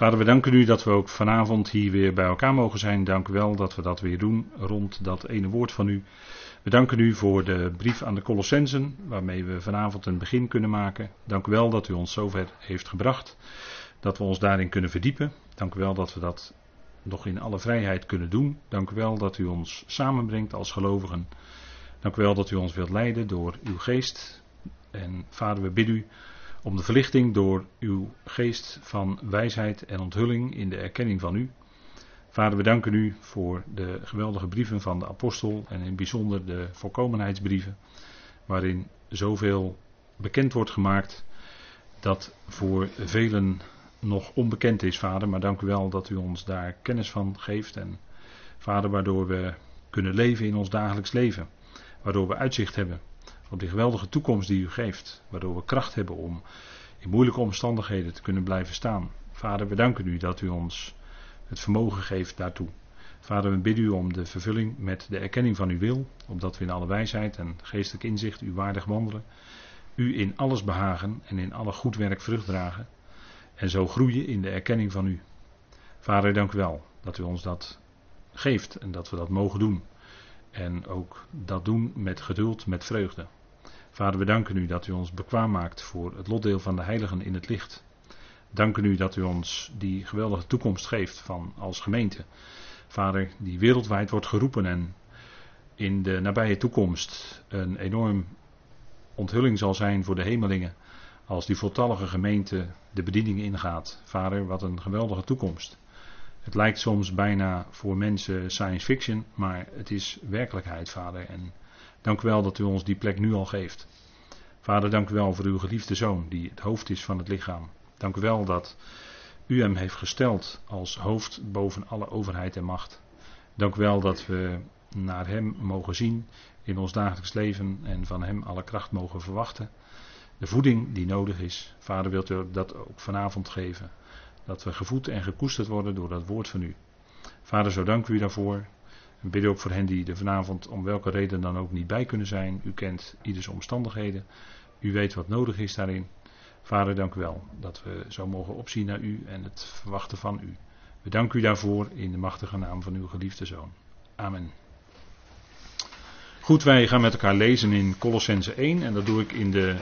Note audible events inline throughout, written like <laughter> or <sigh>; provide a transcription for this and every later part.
Vader, we danken u dat we ook vanavond hier weer bij elkaar mogen zijn. Dank u wel dat we dat weer doen rond dat ene woord van u. We danken u voor de brief aan de Colossensen, waarmee we vanavond een begin kunnen maken. Dank u wel dat u ons zover heeft gebracht, dat we ons daarin kunnen verdiepen. Dank u wel dat we dat nog in alle vrijheid kunnen doen. Dank u wel dat u ons samenbrengt als gelovigen. Dank u wel dat u ons wilt leiden door uw geest. En vader, we bidden u om de verlichting door uw geest van wijsheid en onthulling in de erkenning van u. Vader, we danken u voor de geweldige brieven van de apostel en in het bijzonder de voorkomenheidsbrieven, waarin zoveel bekend wordt gemaakt dat voor velen nog onbekend is, Vader. Maar dank u wel dat u ons daar kennis van geeft en Vader, waardoor we kunnen leven in ons dagelijks leven, waardoor we uitzicht hebben op die geweldige toekomst die u geeft. Waardoor we kracht hebben om in moeilijke omstandigheden te kunnen blijven staan. Vader, we danken u dat u ons het vermogen geeft daartoe. Vader, we bidden u om de vervulling met de erkenning van uw wil, opdat we in alle wijsheid en geestelijk inzicht u waardig wandelen, u in alles behagen en in alle goed werk vrucht dragen, en zo groeien in de erkenning van u. Vader, dank u wel dat u ons dat geeft en dat we dat mogen doen. En ook dat doen met geduld, met vreugde. Vader, we danken u dat u ons bekwaam maakt voor het lotdeel van de heiligen in het licht. Danken u dat u ons die geweldige toekomst geeft van als gemeente. Vader, die wereldwijd wordt geroepen en in de nabije toekomst een enorm onthulling zal zijn voor de hemelingen. Als die voltallige gemeente de bediening ingaat. Vader, wat een geweldige toekomst. Het lijkt soms bijna voor mensen science fiction, maar het is werkelijkheid, Vader. En Dank u wel dat u ons die plek nu al geeft. Vader, dank u wel voor uw geliefde zoon, die het hoofd is van het lichaam. Dank u wel dat u hem heeft gesteld als hoofd boven alle overheid en macht. Dank u wel dat we naar hem mogen zien in ons dagelijks leven en van hem alle kracht mogen verwachten. De voeding die nodig is. Vader, wilt u dat ook vanavond geven. Dat we gevoed en gekoesterd worden door dat woord van u. Vader, zo dank u daarvoor. En bid ook voor hen die er vanavond om welke reden dan ook niet bij kunnen zijn. U kent ieders omstandigheden. U weet wat nodig is daarin. Vader, dank u wel dat we zo mogen opzien naar u en het verwachten van u. We danken u daarvoor in de machtige naam van uw geliefde zoon. Amen. Goed, wij gaan met elkaar lezen in Colossense 1 en dat doe ik in de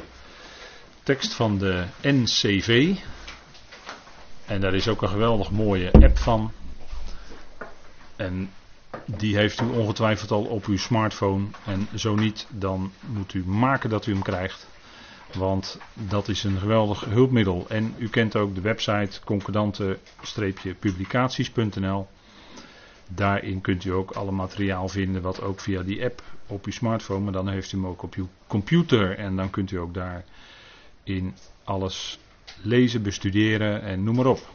tekst van de NCV. En daar is ook een geweldig mooie app van. En die heeft u ongetwijfeld al op uw smartphone. En zo niet, dan moet u maken dat u hem krijgt. Want dat is een geweldig hulpmiddel. En u kent ook de website concordante-publicaties.nl. Daarin kunt u ook alle materiaal vinden wat ook via die app op uw smartphone, maar dan heeft u hem ook op uw computer en dan kunt u ook daarin alles lezen, bestuderen en noem maar op.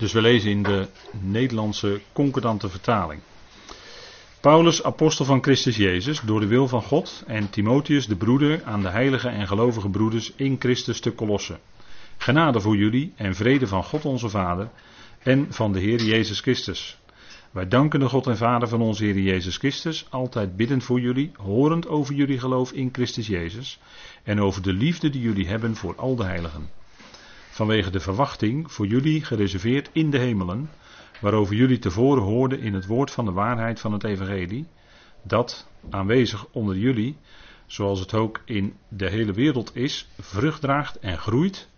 Dus we lezen in de Nederlandse concordante vertaling. Paulus, apostel van Christus Jezus, door de wil van God, en Timotheus, de broeder, aan de heilige en gelovige broeders in Christus te Kolossen. Genade voor jullie en vrede van God onze Vader en van de Heer Jezus Christus. Wij danken de God en Vader van onze Heer Jezus Christus, altijd biddend voor jullie, horend over jullie geloof in Christus Jezus en over de liefde die jullie hebben voor al de heiligen vanwege de verwachting voor jullie gereserveerd in de hemelen, waarover jullie tevoren hoorden in het woord van de waarheid van het evangelie, dat aanwezig onder jullie, zoals het ook in de hele wereld is, vrucht draagt en groeit,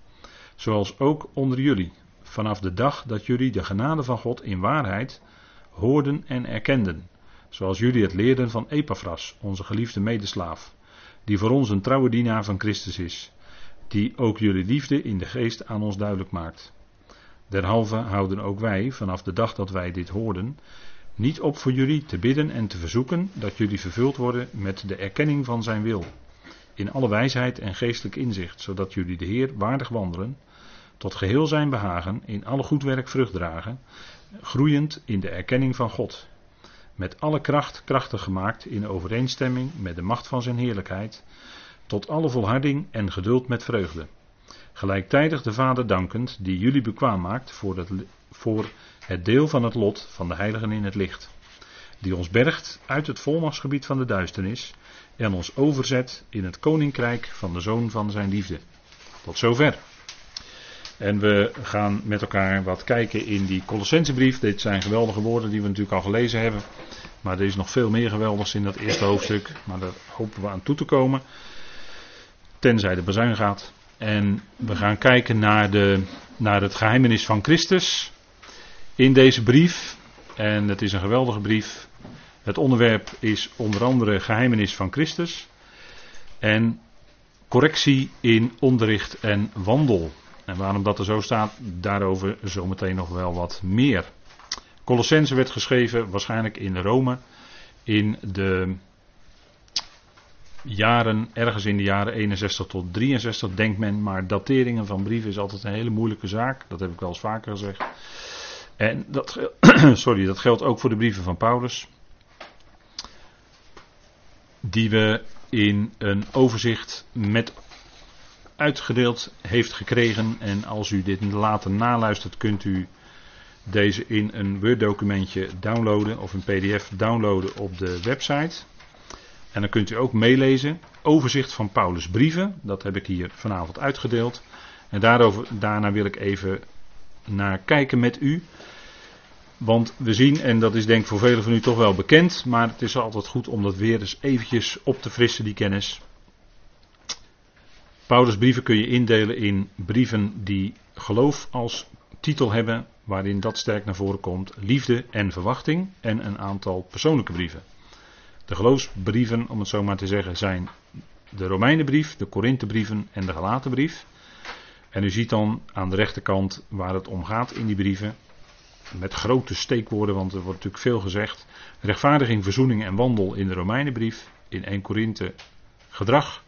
zoals ook onder jullie, vanaf de dag dat jullie de genade van God in waarheid hoorden en erkenden, zoals jullie het leerden van Epaphras, onze geliefde medeslaaf, die voor ons een trouwe dienaar van Christus is die ook jullie liefde in de geest aan ons duidelijk maakt. Derhalve houden ook wij, vanaf de dag dat wij dit hoorden, niet op voor jullie te bidden en te verzoeken dat jullie vervuld worden met de erkenning van zijn wil, in alle wijsheid en geestelijk inzicht, zodat jullie de Heer waardig wandelen, tot geheel zijn behagen, in alle goed werk vrucht dragen, groeiend in de erkenning van God, met alle kracht krachtig gemaakt in overeenstemming met de macht van zijn heerlijkheid, tot alle volharding en geduld met vreugde. Gelijktijdig de Vader dankend, die jullie bekwaam maakt voor het, voor het deel van het lot van de heiligen in het licht. Die ons bergt uit het volmachtsgebied van de duisternis en ons overzet in het koninkrijk van de Zoon van zijn liefde. Tot zover. En we gaan met elkaar wat kijken in die Colossensebrief. Dit zijn geweldige woorden die we natuurlijk al gelezen hebben. Maar er is nog veel meer geweldigs in dat eerste hoofdstuk. Maar daar hopen we aan toe te komen. Tenzij de bazuin gaat. En we gaan kijken naar, de, naar het geheimenis van Christus. In deze brief. En het is een geweldige brief. Het onderwerp is onder andere geheimenis van Christus. En correctie in onderricht en wandel. En waarom dat er zo staat, daarover zometeen nog wel wat meer. Colossense werd geschreven waarschijnlijk in Rome in de jaren, ergens in de jaren 61 tot 63 denkt men, maar dateringen van brieven is altijd een hele moeilijke zaak. Dat heb ik wel eens vaker gezegd. En dat, <clears throat> sorry, dat geldt ook voor de brieven van Paulus. Die we in een overzicht met uitgedeeld heeft gekregen. En als u dit later naluistert, kunt u deze in een Word documentje downloaden of een PDF downloaden op de website. En dan kunt u ook meelezen. Overzicht van Paulus' brieven. Dat heb ik hier vanavond uitgedeeld. En daarover, daarna wil ik even naar kijken met u. Want we zien, en dat is denk ik voor velen van u toch wel bekend, maar het is altijd goed om dat weer eens eventjes op te frissen, die kennis. Paulus' brieven kun je indelen in brieven die geloof als titel hebben, waarin dat sterk naar voren komt, liefde en verwachting, en een aantal persoonlijke brieven. De geloofsbrieven, om het zo maar te zeggen, zijn de Romeinenbrief, de Korinthebrieven en de Galatenbrief. En u ziet dan aan de rechterkant waar het om gaat in die brieven. Met grote steekwoorden, want er wordt natuurlijk veel gezegd. Rechtvaardiging, verzoening en wandel in de Romeinenbrief. In 1 Korinthe gedrag,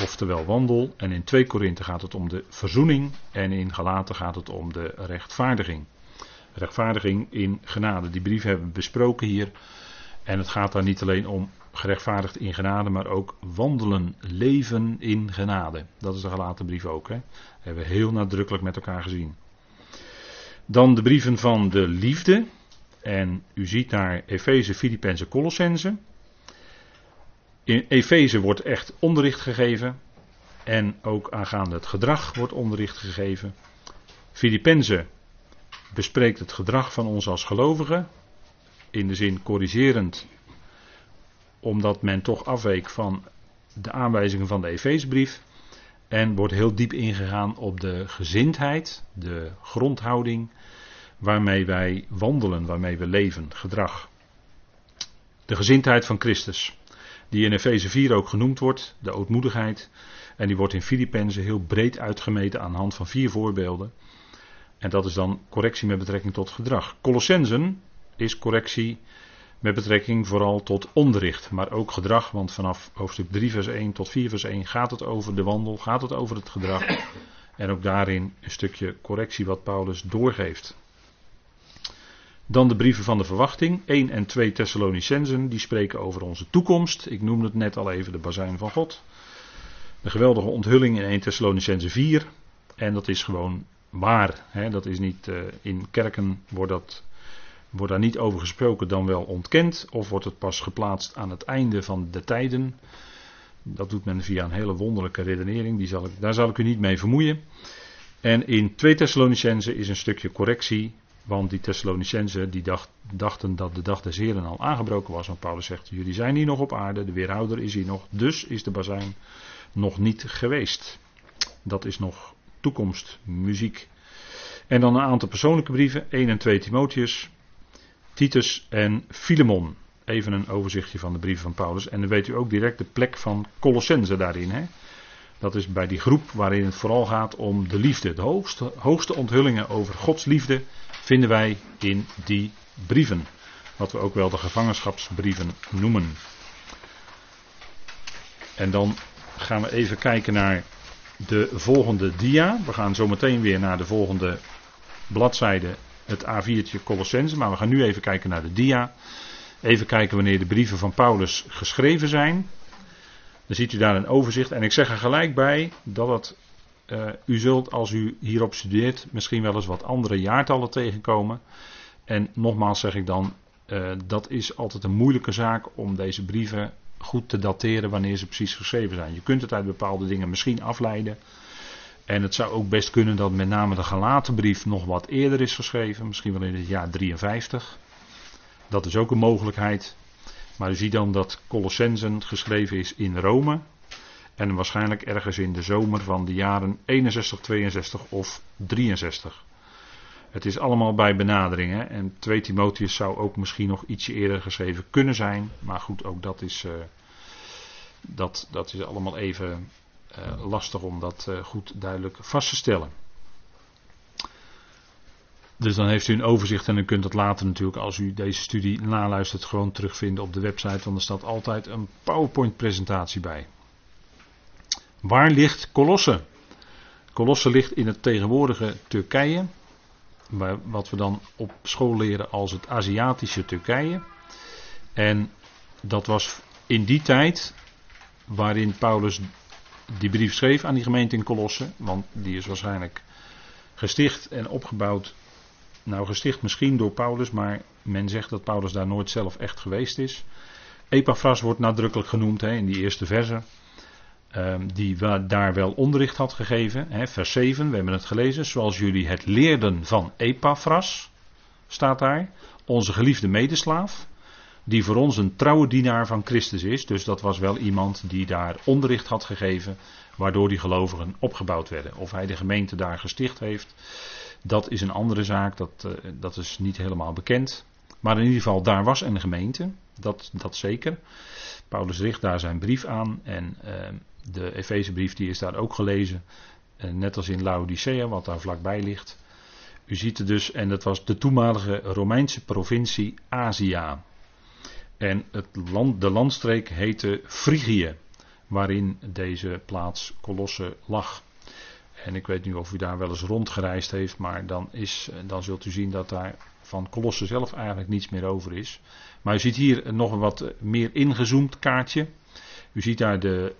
oftewel wandel. En in 2 Korinthe gaat het om de verzoening. En in Galaten gaat het om de rechtvaardiging. Rechtvaardiging in genade. Die brief hebben we besproken hier. En het gaat daar niet alleen om gerechtvaardigd in genade, maar ook wandelen, leven in genade. Dat is de gelaten brief ook. Hè? Dat hebben we heel nadrukkelijk met elkaar gezien. Dan de brieven van de liefde. En u ziet daar Efeze, Filippenzen, Colossense. In Efeze wordt echt onderricht gegeven. En ook aangaande het gedrag wordt onderricht gegeven. Filippenzen bespreekt het gedrag van ons als gelovigen in de zin corrigerend, omdat men toch afweek van de aanwijzingen van de Efeesbrief. En wordt heel diep ingegaan op de gezindheid, de grondhouding waarmee wij wandelen, waarmee we leven, gedrag. De gezindheid van Christus, die in Efeze 4 ook genoemd wordt, de ootmoedigheid. En die wordt in Filippenzen heel breed uitgemeten aan de hand van vier voorbeelden. En dat is dan correctie met betrekking tot gedrag. Colossensen is correctie met betrekking vooral tot onderricht, maar ook gedrag. Want vanaf hoofdstuk 3, vers 1 tot 4, vers 1 gaat het over de wandel, gaat het over het gedrag. En ook daarin een stukje correctie wat Paulus doorgeeft. Dan de brieven van de verwachting, 1 en 2 Thessalonicensen, die spreken over onze toekomst. Ik noemde het net al even de bazuin van God. De geweldige onthulling in 1 Thessalonicense 4. En dat is gewoon waar. Hè? Dat is niet, uh, in kerken wordt dat Wordt daar niet over gesproken, dan wel ontkend? Of wordt het pas geplaatst aan het einde van de tijden? Dat doet men via een hele wonderlijke redenering. Die zal ik, daar zal ik u niet mee vermoeien. En in 2 Thessalonicense is een stukje correctie. Want die Thessalonicense die dacht, dachten dat de dag des Heren al aangebroken was. Want Paulus zegt: Jullie zijn hier nog op aarde, de weerhouder is hier nog. Dus is de bazijn nog niet geweest. Dat is nog toekomstmuziek. En dan een aantal persoonlijke brieven: 1 en 2 Timotheus. Titus en Filemon. Even een overzichtje van de brieven van Paulus. En dan weet u ook direct de plek van Colossense daarin. Hè? Dat is bij die groep waarin het vooral gaat om de liefde. De hoogste, hoogste onthullingen over Gods liefde vinden wij in die brieven. Wat we ook wel de gevangenschapsbrieven noemen. En dan gaan we even kijken naar de volgende dia. We gaan zo meteen weer naar de volgende bladzijde het A4'tje Colossense, maar we gaan nu even kijken naar de dia. Even kijken wanneer de brieven van Paulus geschreven zijn. Dan ziet u daar een overzicht. En ik zeg er gelijk bij dat het, uh, u zult als u hierop studeert misschien wel eens wat andere jaartallen tegenkomen. En nogmaals zeg ik dan, uh, dat is altijd een moeilijke zaak om deze brieven goed te dateren wanneer ze precies geschreven zijn. Je kunt het uit bepaalde dingen misschien afleiden. En het zou ook best kunnen dat met name de Galatenbrief nog wat eerder is geschreven, misschien wel in het jaar 53. Dat is ook een mogelijkheid. Maar u ziet dan dat Colossensen geschreven is in Rome. En waarschijnlijk ergens in de zomer van de jaren 61, 62 of 63. Het is allemaal bij benadering. Hè? En 2 Timotheus zou ook misschien nog ietsje eerder geschreven kunnen zijn. Maar goed, ook dat is, uh, dat, dat is allemaal even lastig om dat uh, goed duidelijk vast te stellen. Dus dan heeft u een overzicht en u kunt dat later natuurlijk, als u deze studie naluistert, gewoon terugvinden op de website. Want er staat altijd een PowerPoint-presentatie bij. Waar ligt Colosse? Colosse ligt in het tegenwoordige Turkije. Wat we dan op school leren als het Aziatische Turkije. En dat was in die tijd waarin Paulus die brief schreef aan die gemeente in Colosse. Want die is waarschijnlijk gesticht en opgebouwd nou, gesticht misschien door Paulus, maar men zegt dat Paulus daar nooit zelf echt geweest is. Epaphras wordt nadrukkelijk genoemd hè, in die eerste verse. Um, die daar wel onderricht had gegeven. Hè, vers 7, we hebben het gelezen. Zoals jullie het leerden van Epaphras, staat daar. Onze geliefde medeslaaf. Die voor ons een trouwe dienaar van Christus is. Dus dat was wel iemand die daar onderricht had gegeven. Waardoor die gelovigen opgebouwd werden. Of hij de gemeente daar gesticht heeft. Dat is een andere zaak, dat, uh, dat is niet helemaal bekend. Maar in ieder geval, daar was een gemeente, dat, dat zeker. Paulus richt daar zijn brief aan en uh, de Efezebrief die is daar ook gelezen. Uh, net als in Laodicea, wat daar vlakbij ligt. U ziet het dus, en dat was de toenmalige Romeinse provincie Azië. En het land, de landstreek heette Frigië, waarin deze plaats Colosse lag. En ik weet niet of u daar wel eens rondgereisd heeft, maar dan, is, dan zult u zien dat daar van Colosse zelf eigenlijk niets meer over is. Maar u ziet hier nog een wat meer ingezoomd kaartje. U ziet daar de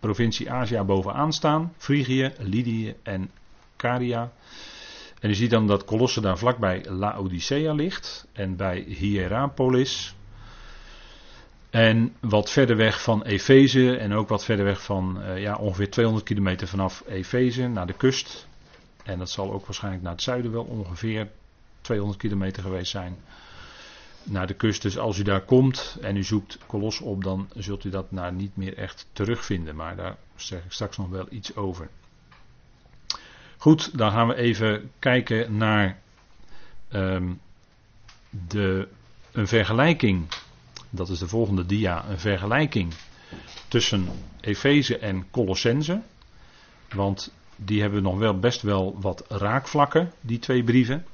provincie Azië bovenaan staan: Frigië, Lydië en Caria. En u ziet dan dat Colosse daar vlakbij Laodicea ligt en bij Hierapolis. En wat verder weg van Efeze en ook wat verder weg van uh, ja, ongeveer 200 kilometer vanaf Efeze naar de kust. En dat zal ook waarschijnlijk naar het zuiden wel ongeveer 200 kilometer geweest zijn. Naar de kust. Dus als u daar komt en u zoekt Kolos op, dan zult u dat naar niet meer echt terugvinden. Maar daar zeg ik straks nog wel iets over. Goed, dan gaan we even kijken naar um, de, een vergelijking dat is de volgende dia, een vergelijking tussen Efeze en Colossense. Want die hebben nog wel best wel wat raakvlakken, die twee brieven.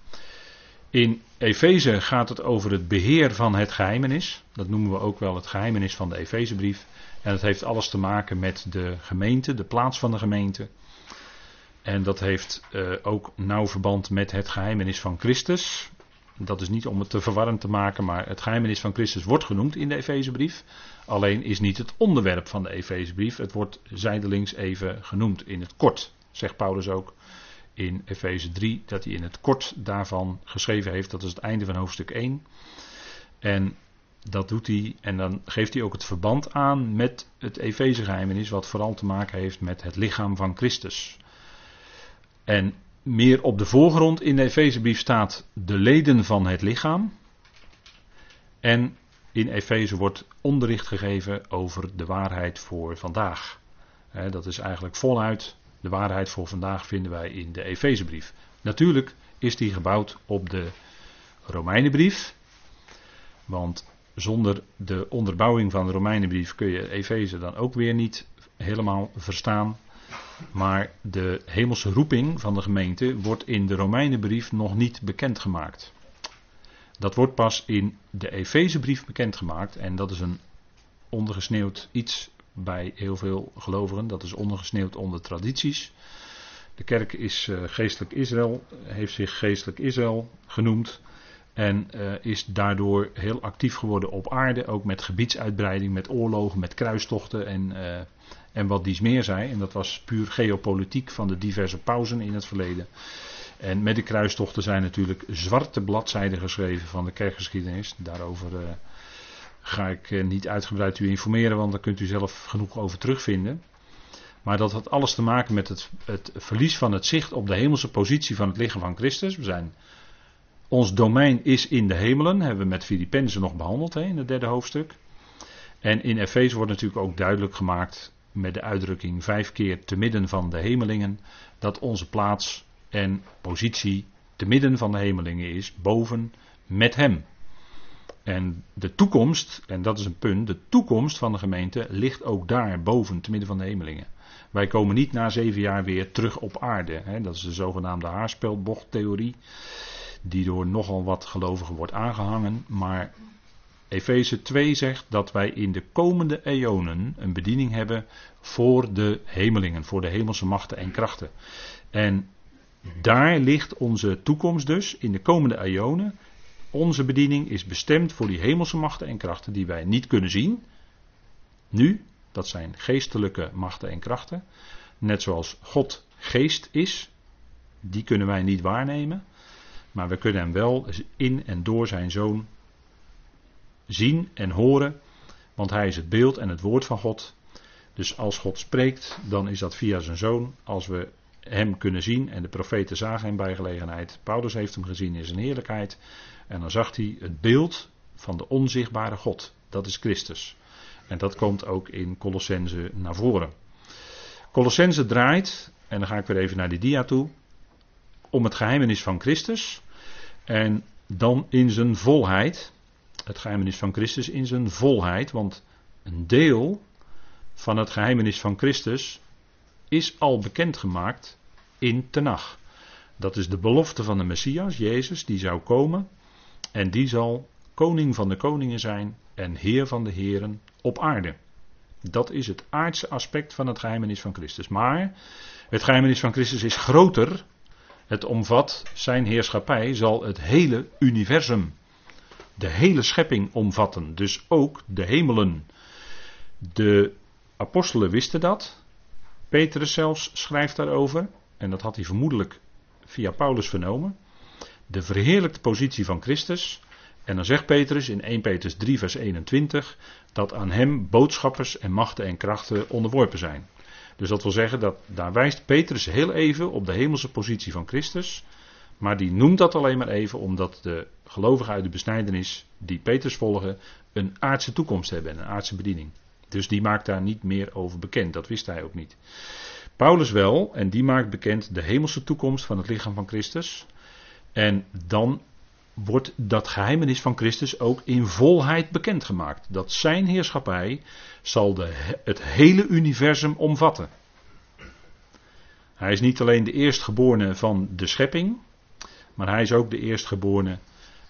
In Efeze gaat het over het beheer van het geheimenis. Dat noemen we ook wel het geheimenis van de Efezebrief. En dat heeft alles te maken met de gemeente, de plaats van de gemeente. En dat heeft uh, ook nauw verband met het geheimenis van Christus. Dat is niet om het te verwarrend te maken, maar het geheimenis van Christus wordt genoemd in de Efezebrief. Alleen is niet het onderwerp van de Efezebrief. Het wordt zijdelings even genoemd in het kort, zegt Paulus ook in Efeze 3, dat hij in het kort daarvan geschreven heeft. Dat is het einde van hoofdstuk 1. En dat doet hij en dan geeft hij ook het verband aan met het Efeze geheimenis, wat vooral te maken heeft met het lichaam van Christus. En meer op de voorgrond in de Efezebrief staat de leden van het lichaam. En in Efeze wordt onderricht gegeven over de waarheid voor vandaag. dat is eigenlijk voluit de waarheid voor vandaag vinden wij in de Efezebrief. Natuurlijk is die gebouwd op de Romeinenbrief. Want zonder de onderbouwing van de Romeinenbrief kun je Efeze dan ook weer niet helemaal verstaan. Maar de hemelse roeping van de gemeente wordt in de Romeinenbrief nog niet bekendgemaakt. Dat wordt pas in de Efezebrief bekendgemaakt en dat is een ondergesneeuwd iets bij heel veel gelovigen. Dat is ondergesneeuwd onder tradities. De kerk is uh, geestelijk Israël, heeft zich geestelijk Israël genoemd. En uh, is daardoor heel actief geworden op aarde, ook met gebiedsuitbreiding, met oorlogen, met kruistochten en uh, en wat dies meer zei, en dat was puur geopolitiek van de diverse pauzen in het verleden. En met de kruistochten zijn natuurlijk zwarte bladzijden geschreven van de kerkgeschiedenis. Daarover uh, ga ik uh, niet uitgebreid u informeren, want daar kunt u zelf genoeg over terugvinden. Maar dat had alles te maken met het, het verlies van het zicht op de hemelse positie van het lichaam van Christus. We zijn, ons domein is in de hemelen, hebben we met Filippenzen nog behandeld hè, in het derde hoofdstuk. En in Efeze wordt natuurlijk ook duidelijk gemaakt met de uitdrukking vijf keer te midden van de hemelingen, dat onze plaats en positie te midden van de hemelingen is, boven met Hem. En de toekomst, en dat is een punt, de toekomst van de gemeente ligt ook daar boven, te midden van de hemelingen. Wij komen niet na zeven jaar weer terug op aarde. Hè? Dat is de zogenaamde haarspelbochttheorie, die door nogal wat gelovigen wordt aangehangen. Maar Efeze 2 zegt dat wij in de komende eonen een bediening hebben voor de hemelingen, voor de hemelse machten en krachten. En daar ligt onze toekomst dus, in de komende eonen. Onze bediening is bestemd voor die hemelse machten en krachten die wij niet kunnen zien. Nu, dat zijn geestelijke machten en krachten. Net zoals God geest is, die kunnen wij niet waarnemen. Maar we kunnen hem wel in en door zijn zoon zien en horen. Want hij is het beeld en het woord van God. Dus als God spreekt, dan is dat via zijn zoon. Als we hem kunnen zien en de profeten zagen hem bij gelegenheid. Paulus heeft hem gezien in zijn heerlijkheid. En dan zag hij het beeld van de onzichtbare God. Dat is Christus. En dat komt ook in Colossense naar voren. Colossense draait, en dan ga ik weer even naar die dia toe, om het geheimenis van Christus. En dan in zijn volheid. Het geheimenis van Christus in zijn volheid. Want een deel van het geheimenis van Christus is al bekendgemaakt in Tenach. Dat is de belofte van de Messias, Jezus, die zou komen. En die zal koning van de koningen zijn en heer van de heren op aarde. Dat is het aardse aspect van het geheimenis van Christus. Maar het geheimenis van Christus is groter. Het omvat zijn heerschappij, zal het hele universum, de hele schepping omvatten. Dus ook de hemelen. De apostelen wisten dat. Petrus zelfs schrijft daarover. En dat had hij vermoedelijk via Paulus vernomen. De verheerlijkte positie van Christus en dan zegt Petrus in 1 Petrus 3, vers 21 dat aan hem boodschappers en machten en krachten onderworpen zijn. Dus dat wil zeggen dat daar wijst Petrus heel even op de hemelse positie van Christus. Maar die noemt dat alleen maar even omdat de gelovigen uit de besnijdenis die Petrus volgen een aardse toekomst hebben en een aardse bediening. Dus die maakt daar niet meer over bekend. Dat wist hij ook niet. Paulus wel, en die maakt bekend de hemelse toekomst van het lichaam van Christus. En dan wordt dat geheimenis van Christus ook in volheid bekendgemaakt. Dat zijn heerschappij zal de, het hele universum omvatten. Hij is niet alleen de eerstgeborene van de schepping, maar hij is ook de eerstgeborene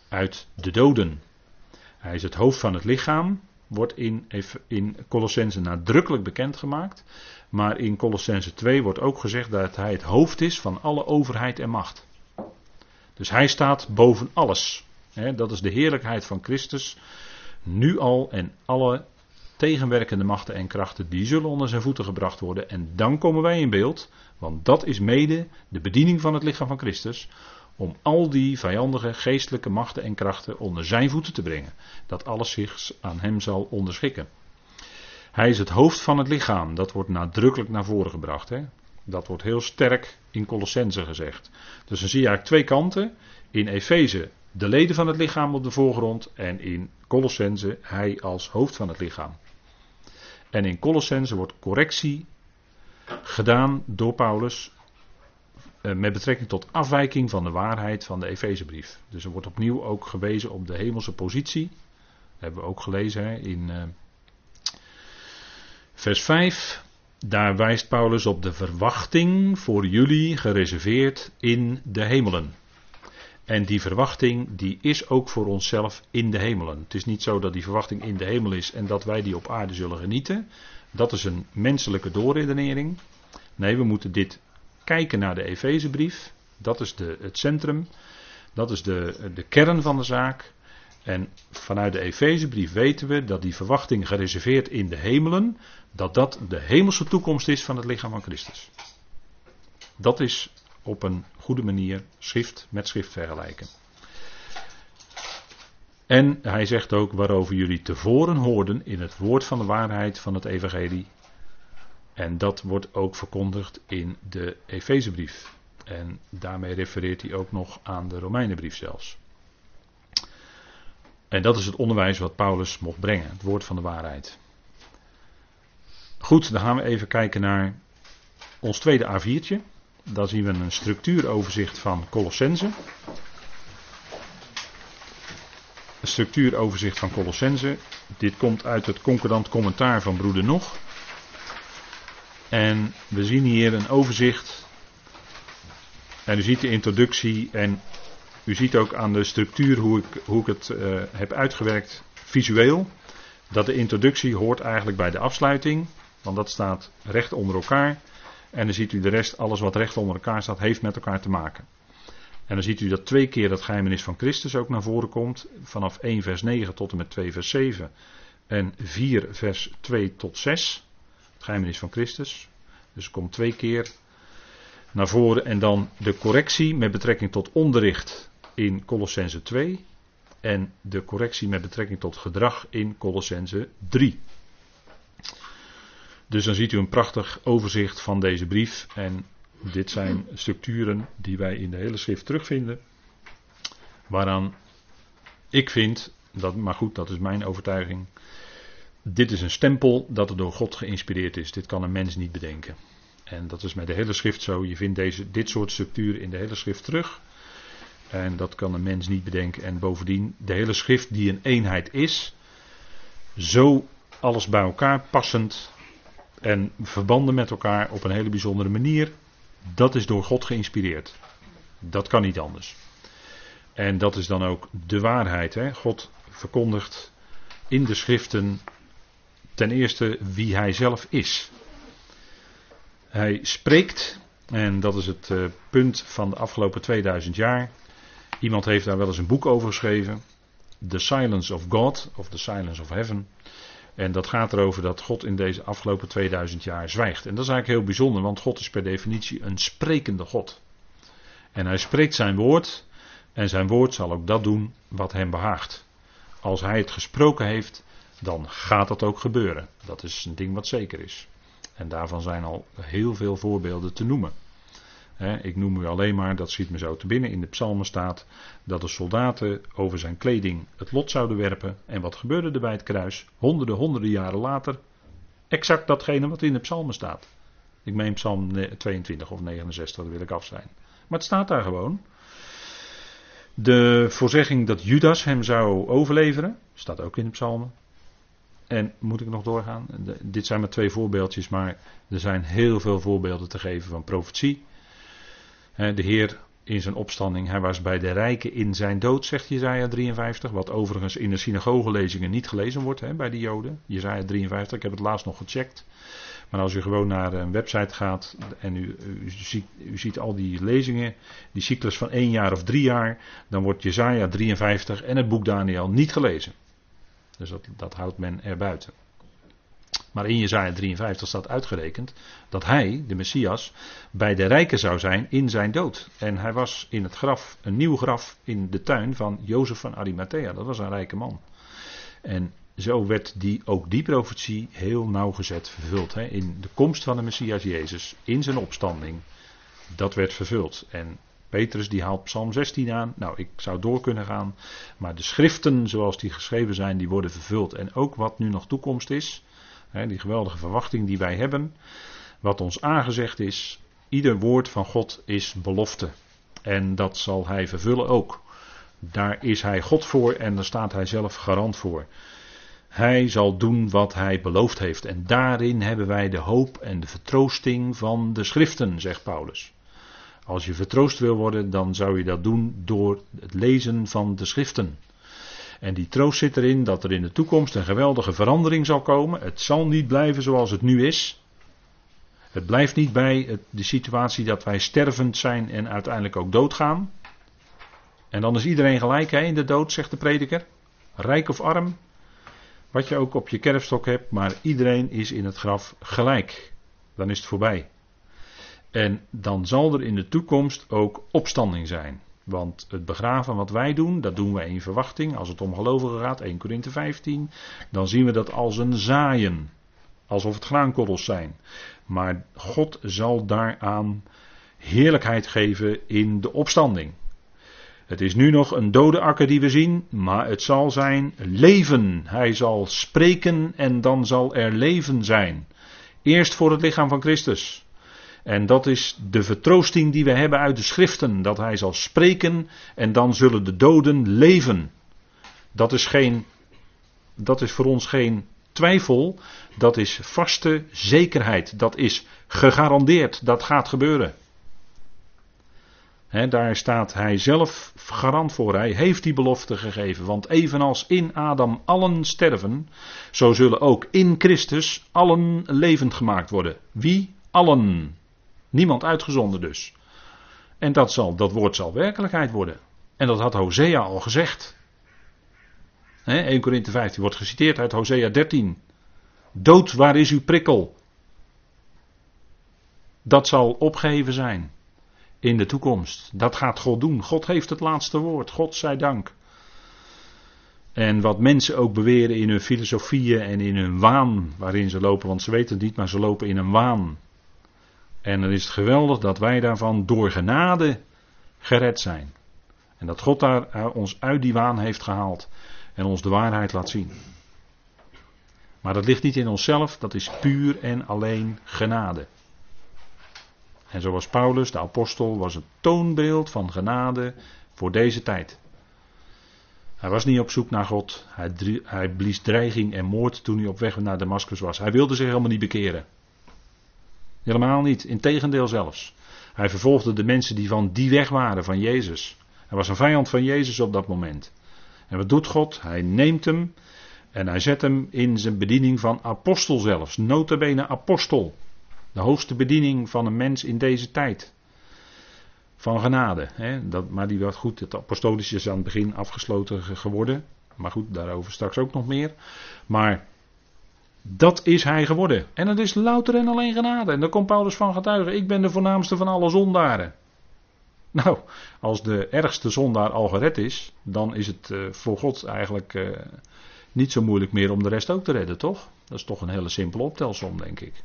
uit de doden. Hij is het hoofd van het lichaam, wordt in, in Colossense nadrukkelijk bekendgemaakt. Maar in Colossense 2 wordt ook gezegd dat hij het hoofd is van alle overheid en macht. Dus hij staat boven alles. dat is de heerlijkheid van Christus. Nu al en alle tegenwerkende machten en krachten, die zullen onder zijn voeten gebracht worden. En dan komen wij in beeld, want dat is mede de bediening van het lichaam van Christus. Om al die vijandige geestelijke machten en krachten onder zijn voeten te brengen. Dat alles zich aan hem zal onderschikken. Hij is het hoofd van het lichaam. Dat wordt nadrukkelijk naar voren gebracht. Hè? Dat wordt heel sterk in Colossense gezegd. Dus dan zie je eigenlijk twee kanten. In Efeze de leden van het lichaam op de voorgrond en in Colossense hij als hoofd van het lichaam. En in Colossense wordt correctie gedaan door Paulus met betrekking tot afwijking van de waarheid van de Efezebrief. Dus er wordt opnieuw ook gewezen op de hemelse positie. Dat hebben we ook gelezen hè, in uh, vers 5. Daar wijst Paulus op de verwachting voor jullie gereserveerd in de hemelen. En die verwachting die is ook voor onszelf in de hemelen. Het is niet zo dat die verwachting in de hemel is en dat wij die op aarde zullen genieten. Dat is een menselijke doorredenering. Nee, we moeten dit kijken naar de Efezebrief. Dat is de, het centrum. Dat is de, de kern van de zaak. En vanuit de Efezebrief weten we dat die verwachting gereserveerd in de hemelen, dat dat de hemelse toekomst is van het lichaam van Christus. Dat is op een goede manier schrift met schrift vergelijken. En hij zegt ook waarover jullie tevoren hoorden in het woord van de waarheid van het evangelie. En dat wordt ook verkondigd in de Efezebrief. En daarmee refereert hij ook nog aan de Romeinenbrief zelfs. En dat is het onderwijs wat Paulus mocht brengen, het woord van de waarheid. Goed, dan gaan we even kijken naar ons tweede A4'tje. Daar zien we een structuuroverzicht van Colossense. Een structuuroverzicht van Colossense. Dit komt uit het concordant commentaar van broeder Nog. En we zien hier een overzicht. En u ziet de introductie en u ziet ook aan de structuur hoe ik, hoe ik het uh, heb uitgewerkt visueel. Dat de introductie hoort eigenlijk bij de afsluiting. Want dat staat recht onder elkaar. En dan ziet u de rest, alles wat recht onder elkaar staat, heeft met elkaar te maken. En dan ziet u dat twee keer dat geheimenis van Christus ook naar voren komt. Vanaf 1 vers 9 tot en met 2 vers 7. En 4 vers 2 tot 6. Geheimenis van Christus. Dus komt twee keer naar voren. En dan de correctie met betrekking tot onderricht in Colossense 2. En de correctie met betrekking tot gedrag in Colossense 3. Dus dan ziet u een prachtig overzicht van deze brief. En dit zijn structuren die wij in de hele schrift terugvinden. Waaraan ik vind, dat, maar goed, dat is mijn overtuiging. Dit is een stempel dat er door God geïnspireerd is. Dit kan een mens niet bedenken. En dat is met de hele schrift zo. Je vindt deze, dit soort structuren in de hele schrift terug. En dat kan een mens niet bedenken. En bovendien, de hele schrift die een eenheid is. Zo alles bij elkaar passend. En verbanden met elkaar op een hele bijzondere manier. Dat is door God geïnspireerd. Dat kan niet anders. En dat is dan ook de waarheid. Hè? God verkondigt in de schriften ten eerste wie hij zelf is. Hij spreekt, en dat is het uh, punt van de afgelopen 2000 jaar. Iemand heeft daar wel eens een boek over geschreven. The Silence of God, of The Silence of Heaven. En dat gaat erover dat God in deze afgelopen 2000 jaar zwijgt. En dat is eigenlijk heel bijzonder, want God is per definitie een sprekende God. En hij spreekt zijn woord, en zijn woord zal ook dat doen wat hem behaagt. Als hij het gesproken heeft, dan gaat dat ook gebeuren. Dat is een ding wat zeker is. En daarvan zijn al heel veel voorbeelden te noemen. ik noem u alleen maar, dat schiet me zo te binnen, in de psalmen staat dat de soldaten over zijn kleding het lot zouden werpen. En wat gebeurde er bij het kruis? Honderden, honderden jaren later, exact datgene wat in de psalmen staat. Ik meen psalm 22 of 69, dat wil ik afzijn. Maar het staat daar gewoon. De voorzegging dat Judas hem zou overleveren, staat ook in de psalmen. En moet ik nog doorgaan? dit zijn maar twee voorbeeldjes, maar er zijn heel veel voorbeelden te geven van profetie. de Heer in zijn opstanding, hij was bij de rijken in zijn dood, zegt Jezaja 53. Wat overigens in de synagogelezingen niet gelezen wordt bij de Joden. Jezaja 53, ik heb het laatst nog gecheckt. Maar als u gewoon naar een website gaat en u, u, ziet, u ziet al die lezingen, die cyclus van één jaar of drie jaar, dan wordt Jezaja 53 en het boek Daniel niet gelezen. Dus dat, houdt men erbuiten. Maar in Jezaja 53 staat uitgerekend dat hij, de Messias, bij de rijken zou zijn in zijn dood. En hij was in het graf, een nieuw graf in de tuin van Jozef van Arimathea. Dat was een rijke man. En zo werd die, ook die profetie heel nauwgezet vervuld. Hè? In de komst van de Messias Jezus, in zijn opstanding, dat werd vervuld. En Petrus die haalt Psalm 16 aan. Nou, ik zou door kunnen gaan. Maar de schriften zoals die geschreven zijn, die worden vervuld. En ook wat nu nog toekomst is, hè, die geweldige verwachting die wij hebben, wat ons aangezegd is, ieder woord van God is belofte. En dat zal hij vervullen ook. Daar is hij God voor en daar staat hij zelf garant voor. Hij zal doen wat hij beloofd heeft. En daarin hebben wij de hoop en de vertroosting van de schriften, zegt Paulus. Als je vertroost wil worden, dan zou je dat doen door het lezen van de schriften. En die troost zit erin dat er in de toekomst een geweldige verandering zal komen. Het zal niet blijven zoals het nu is. Het blijft niet bij de situatie dat wij stervend zijn en uiteindelijk ook doodgaan. En dan is iedereen gelijk hè, in de dood, zegt de prediker. Rijk of arm. Wat je ook op je kerfstok hebt, maar iedereen is in het graf gelijk. Dan is het voorbij. En dan zal er in de toekomst ook opstanding zijn. Want het begraven wat wij doen, dat doen wij in verwachting. Als het om gelovigen gaat, 1 Korinthe 15, dan zien we dat als een zaaien. alsof het graankorrels zijn. Maar God zal daaraan heerlijkheid geven in de opstanding. Het is nu nog een dode akker die we zien, maar het zal zijn leven. Hij zal spreken en dan zal er leven zijn. Eerst voor het lichaam van Christus. En dat is de vertroosting die we hebben uit de schriften, dat hij zal spreken en dan zullen de doden leven. Dat is geen, dat is voor ons geen twijfel, dat is vaste zekerheid, dat is gegarandeerd, dat gaat gebeuren daar staat hij zelf garant voor. Hij heeft die belofte gegeven. Want evenals in Adam allen sterven, zo zullen ook in Christus allen levend gemaakt worden. Wie? Allen. Niemand uitgezonden dus. En dat, zal, dat woord zal werkelijkheid worden. En dat had Hosea al gezegd. He, 1 Korinthe 15 wordt geciteerd uit Hosea 13. Dood, waar is uw prikkel? Dat zal opgeheven zijn in de toekomst. Dat gaat God doen. God heeft het laatste woord. God zij dank. En wat mensen ook beweren in hun filosofieën en in hun waan waarin ze lopen, want ze weten het niet, maar ze lopen in een waan. En dan is het geweldig dat wij daarvan door genade gered zijn. En dat God daar eh, ons uit die waan heeft gehaald en ons de waarheid laat zien. Maar dat ligt niet in onszelf, dat is puur en alleen genade. En zoals Paulus, de apostel, was het toonbeeld van genade voor deze tijd. Hij was niet op zoek naar God. Hij, hij blies dreiging en moord toen hij op weg naar Damascus was. Hij wilde zich helemaal niet bekeren. Helemaal niet, integendeel zelfs. Hij vervolgde de mensen die van die weg waren, van Jezus. Hij was een vijand van Jezus op dat moment. En wat doet God? Hij neemt hem en hij zet hem in zijn bediening van apostel zelfs. Notabene apostel. De hoogste bediening van een mens in deze tijd. Van genade. Hè? Dat, maar die werd goed, het apostolische is aan het begin afgesloten geworden. Maar goed, daarover straks ook nog meer. Maar dat is hij geworden. En het is louter en alleen genade. En daar komt Paulus van getuigen. Ik ben de voornaamste van alle zondaren. Nou, als de ergste zondaar al gered is, dan is het uh, voor God eigenlijk uh, niet zo moeilijk meer om de rest ook te redden, toch? Dat is toch een hele simpele optelsom, denk ik.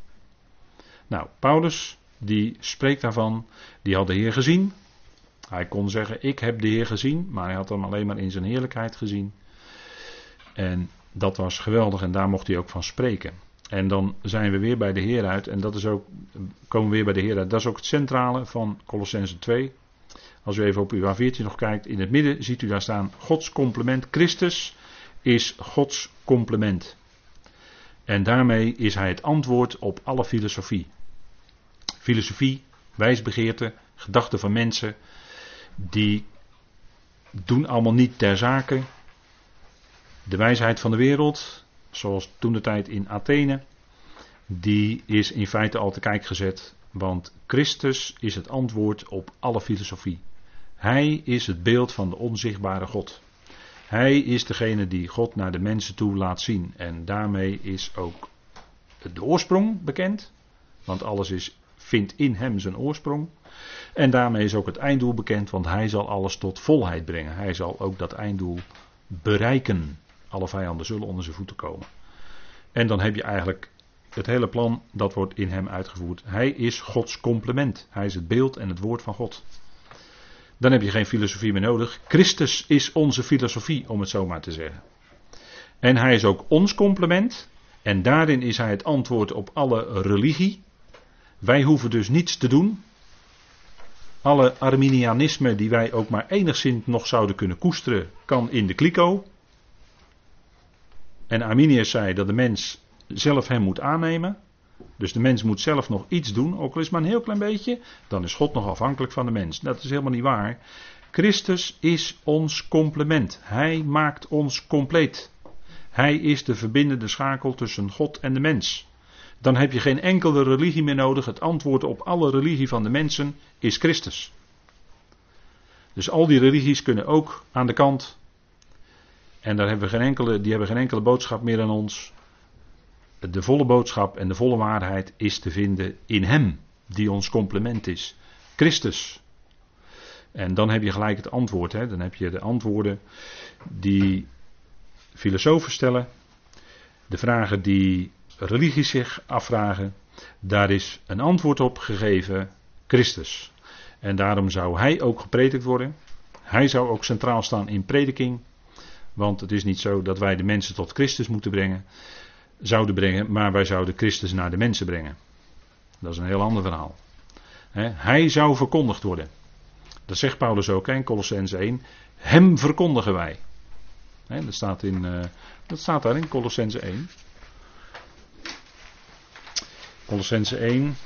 Nou, Paulus, die spreekt daarvan, die had de Heer gezien. Hij kon zeggen, ik heb de Heer gezien, maar hij had hem alleen maar in zijn heerlijkheid gezien. En dat was geweldig en daar mocht hij ook van spreken. En dan zijn we weer bij de Heer uit en dat is ook, komen we weer bij de Heer uit. Dat is ook het centrale van Colossense 2. Als u even op uw A14 nog kijkt, in het midden ziet u daar staan Gods complement. Christus is Gods complement. En daarmee is hij het antwoord op alle filosofie filosofie, wijsbegeerte, gedachten van mensen, die doen allemaal niet ter zake. De wijsheid van de wereld, zoals toen de tijd in Athene, die is in feite al te kijk gezet, want Christus is het antwoord op alle filosofie. Hij is het beeld van de onzichtbare God. Hij is degene die God naar de mensen toe laat zien. En daarmee is ook de oorsprong bekend. Want alles is vindt in hem zijn oorsprong. En daarmee is ook het einddoel bekend, want hij zal alles tot volheid brengen. Hij zal ook dat einddoel bereiken. Alle vijanden zullen onder zijn voeten komen. En dan heb je eigenlijk het hele plan, dat wordt in hem uitgevoerd. Hij is Gods complement. Hij is het beeld en het woord van God. Dan heb je geen filosofie meer nodig. Christus is onze filosofie, om het zo maar te zeggen. En hij is ook ons complement. En daarin is hij het antwoord op alle religie. Wij hoeven dus niets te doen. Alle Arminianisme die wij ook maar enigszins nog zouden kunnen koesteren, kan in de kliko. En Arminius zei dat de mens zelf hem moet aannemen. Dus de mens moet zelf nog iets doen, ook al is maar een heel klein beetje. Dan is God nog afhankelijk van de mens. Dat is helemaal niet waar. Christus is ons complement. Hij maakt ons compleet. Hij is de verbindende schakel tussen God en de mens. Dan heb je geen enkele religie meer nodig. Het antwoord op alle religie van de mensen is Christus. Dus al die religies kunnen ook aan de kant. En daar hebben we geen enkele, die hebben geen enkele boodschap meer aan ons. De volle boodschap en de volle waarheid is te vinden in Hem, die ons complement is. Christus. En dan heb je gelijk het antwoord. Hè? Dan heb je de antwoorden die filosofen stellen. De vragen die religies zich afvragen, daar is een antwoord op gegeven, Christus. En daarom zou hij ook gepredikt worden. Hij zou ook centraal staan in prediking. Want het is niet zo dat wij de mensen tot Christus moeten brengen, zouden brengen, maar wij zouden Christus naar de mensen brengen. Dat is een heel ander verhaal. Hij zou verkondigd worden. Dat zegt Paulus ook in Colossens 1. Hem verkondigen wij. dat, staat in, uh, dat staat daar in Colossense 1. Colossense 1.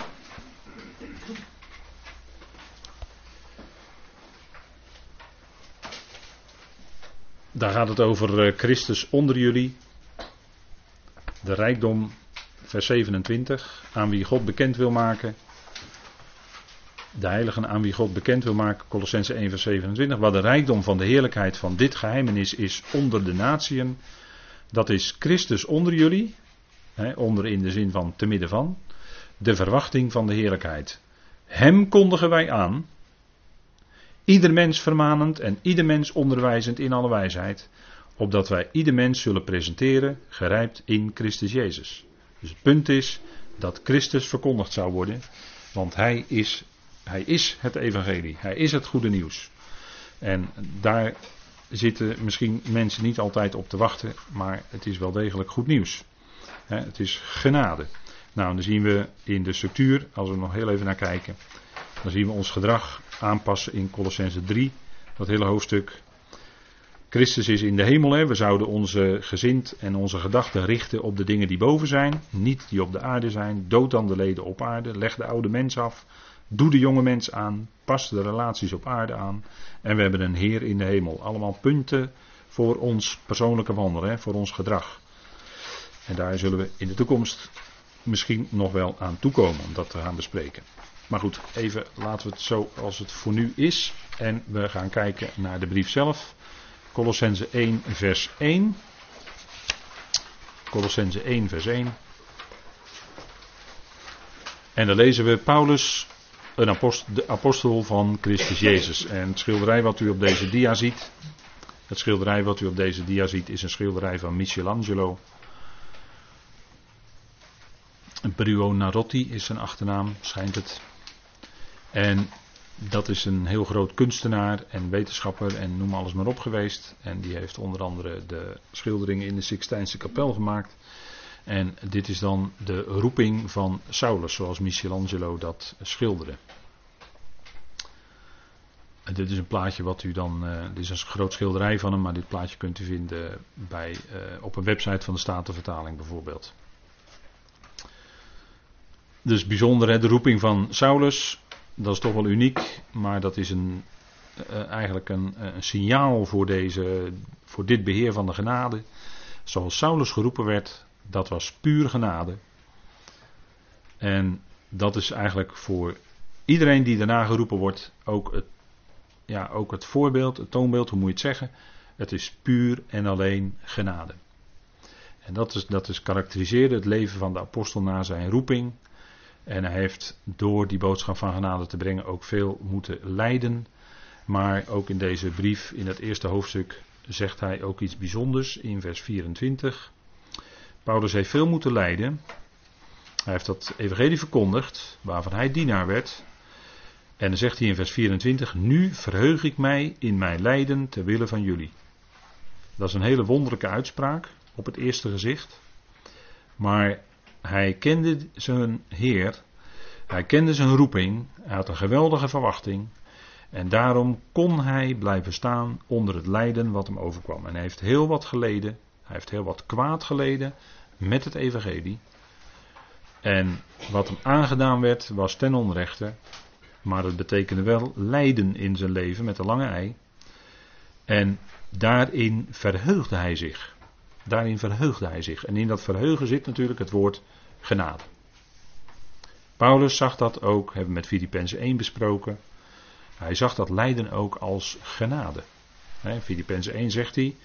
Daar gaat het over eh, Christus onder jullie. De rijkdom, vers 27. Aan wie God bekend wil maken. De heiligen aan wie God bekend wil maken. Colossense 1, vers 27. Waar de rijkdom van de heerlijkheid van dit geheimenis is onder de natieën. Dat is Christus onder jullie. onder in de zin van te midden van. De verwachting van de heerlijkheid. Hem kondigen wij aan Ieder mens vermanend en ieder mens onderwijzend in alle wijsheid, opdat wij ieder mens zullen presenteren, gerijpt in Christus Jezus. Dus het punt is dat Christus verkondigd zou worden, want hij is, hij is het evangelie, hij is het goede nieuws. En daar zitten misschien mensen niet altijd op te wachten, maar het is wel degelijk goed nieuws. Het is genade. Nou, dan zien we in de structuur, als we nog heel even naar kijken, dan zien we ons gedrag aanpassen in Colossense 3, dat hele hoofdstuk. Christus is in de hemel, hè. we zouden onze gezind en onze gedachten richten op de dingen die boven zijn, niet die op de aarde zijn. Dood dan de leden op aarde, leg de oude mens af, doe de jonge mens aan, pas de relaties op aarde aan. En we hebben een Heer in de hemel. Allemaal punten voor ons persoonlijke wandelen, voor ons gedrag. En daar zullen we in de toekomst misschien nog wel aan toekomen om dat te gaan bespreken. Maar goed, even laten we het zo als het voor nu is. En we gaan kijken naar de brief zelf. Colossense 1, vers 1. Colossense 1, vers 1. En dan lezen we Paulus, een apostel, de apostel van Christus Jezus. En het schilderij wat u op deze dia ziet. Het schilderij wat u op deze dia ziet is een schilderij van Michelangelo. Brio Narotti is zijn achternaam, schijnt het. En dat is een heel groot kunstenaar en wetenschapper en noem alles maar op geweest. En die heeft onder andere de schilderingen in de Sixtijnse kapel gemaakt. En dit is dan de roeping van Saulus, zoals Michelangelo dat schilderde. En dit is een plaatje wat u dan. Uh, dit is een groot schilderij van hem, maar dit plaatje kunt u vinden bij, uh, op een website van de Statenvertaling bijvoorbeeld. Dus bijzonder, hè, de roeping van Saulus dat is toch wel uniek, maar dat is een, uh, eigenlijk een, een, signaal voor, deze, voor dit beheer van de genade. Zoals Saulus geroepen werd, dat was puur genade. En dat is eigenlijk voor iedereen die daarna geroepen wordt ook het, ja, ook het voorbeeld, het toonbeeld, hoe moet je het zeggen? Het is puur en alleen genade. En dat is, dat is karakteriseerde het leven van de apostel na zijn roeping. En hij heeft door die boodschap van genade te brengen ook veel moeten lijden. Maar ook in deze brief, in het eerste hoofdstuk, zegt hij ook iets bijzonders in vers 24. Paulus heeft veel moeten lijden. Hij heeft dat evangelie verkondigd, waarvan hij dienaar werd. En dan zegt hij in vers 24: Nu verheug ik mij in mijn lijden ter wille van jullie. Dat is een hele wonderlijke uitspraak op het eerste gezicht. Maar hij kende zijn Heer, hij kende zijn roeping, hij had een geweldige verwachting. En daarom kon hij blijven staan onder het lijden wat hem overkwam. En hij heeft heel wat geleden, hij heeft heel wat kwaad geleden met het evangelie. En wat hem aangedaan werd was ten onrechte, maar het betekende wel lijden in zijn leven met de lange ei. En daarin verheugde hij zich. Daarin verheugde hij zich. En in dat verheugen zit natuurlijk het woord genade. Paulus zag dat ook, hebben we met Filippenzen 1 besproken. Hij zag dat lijden ook als genade. Filippenzen 1 zegt hij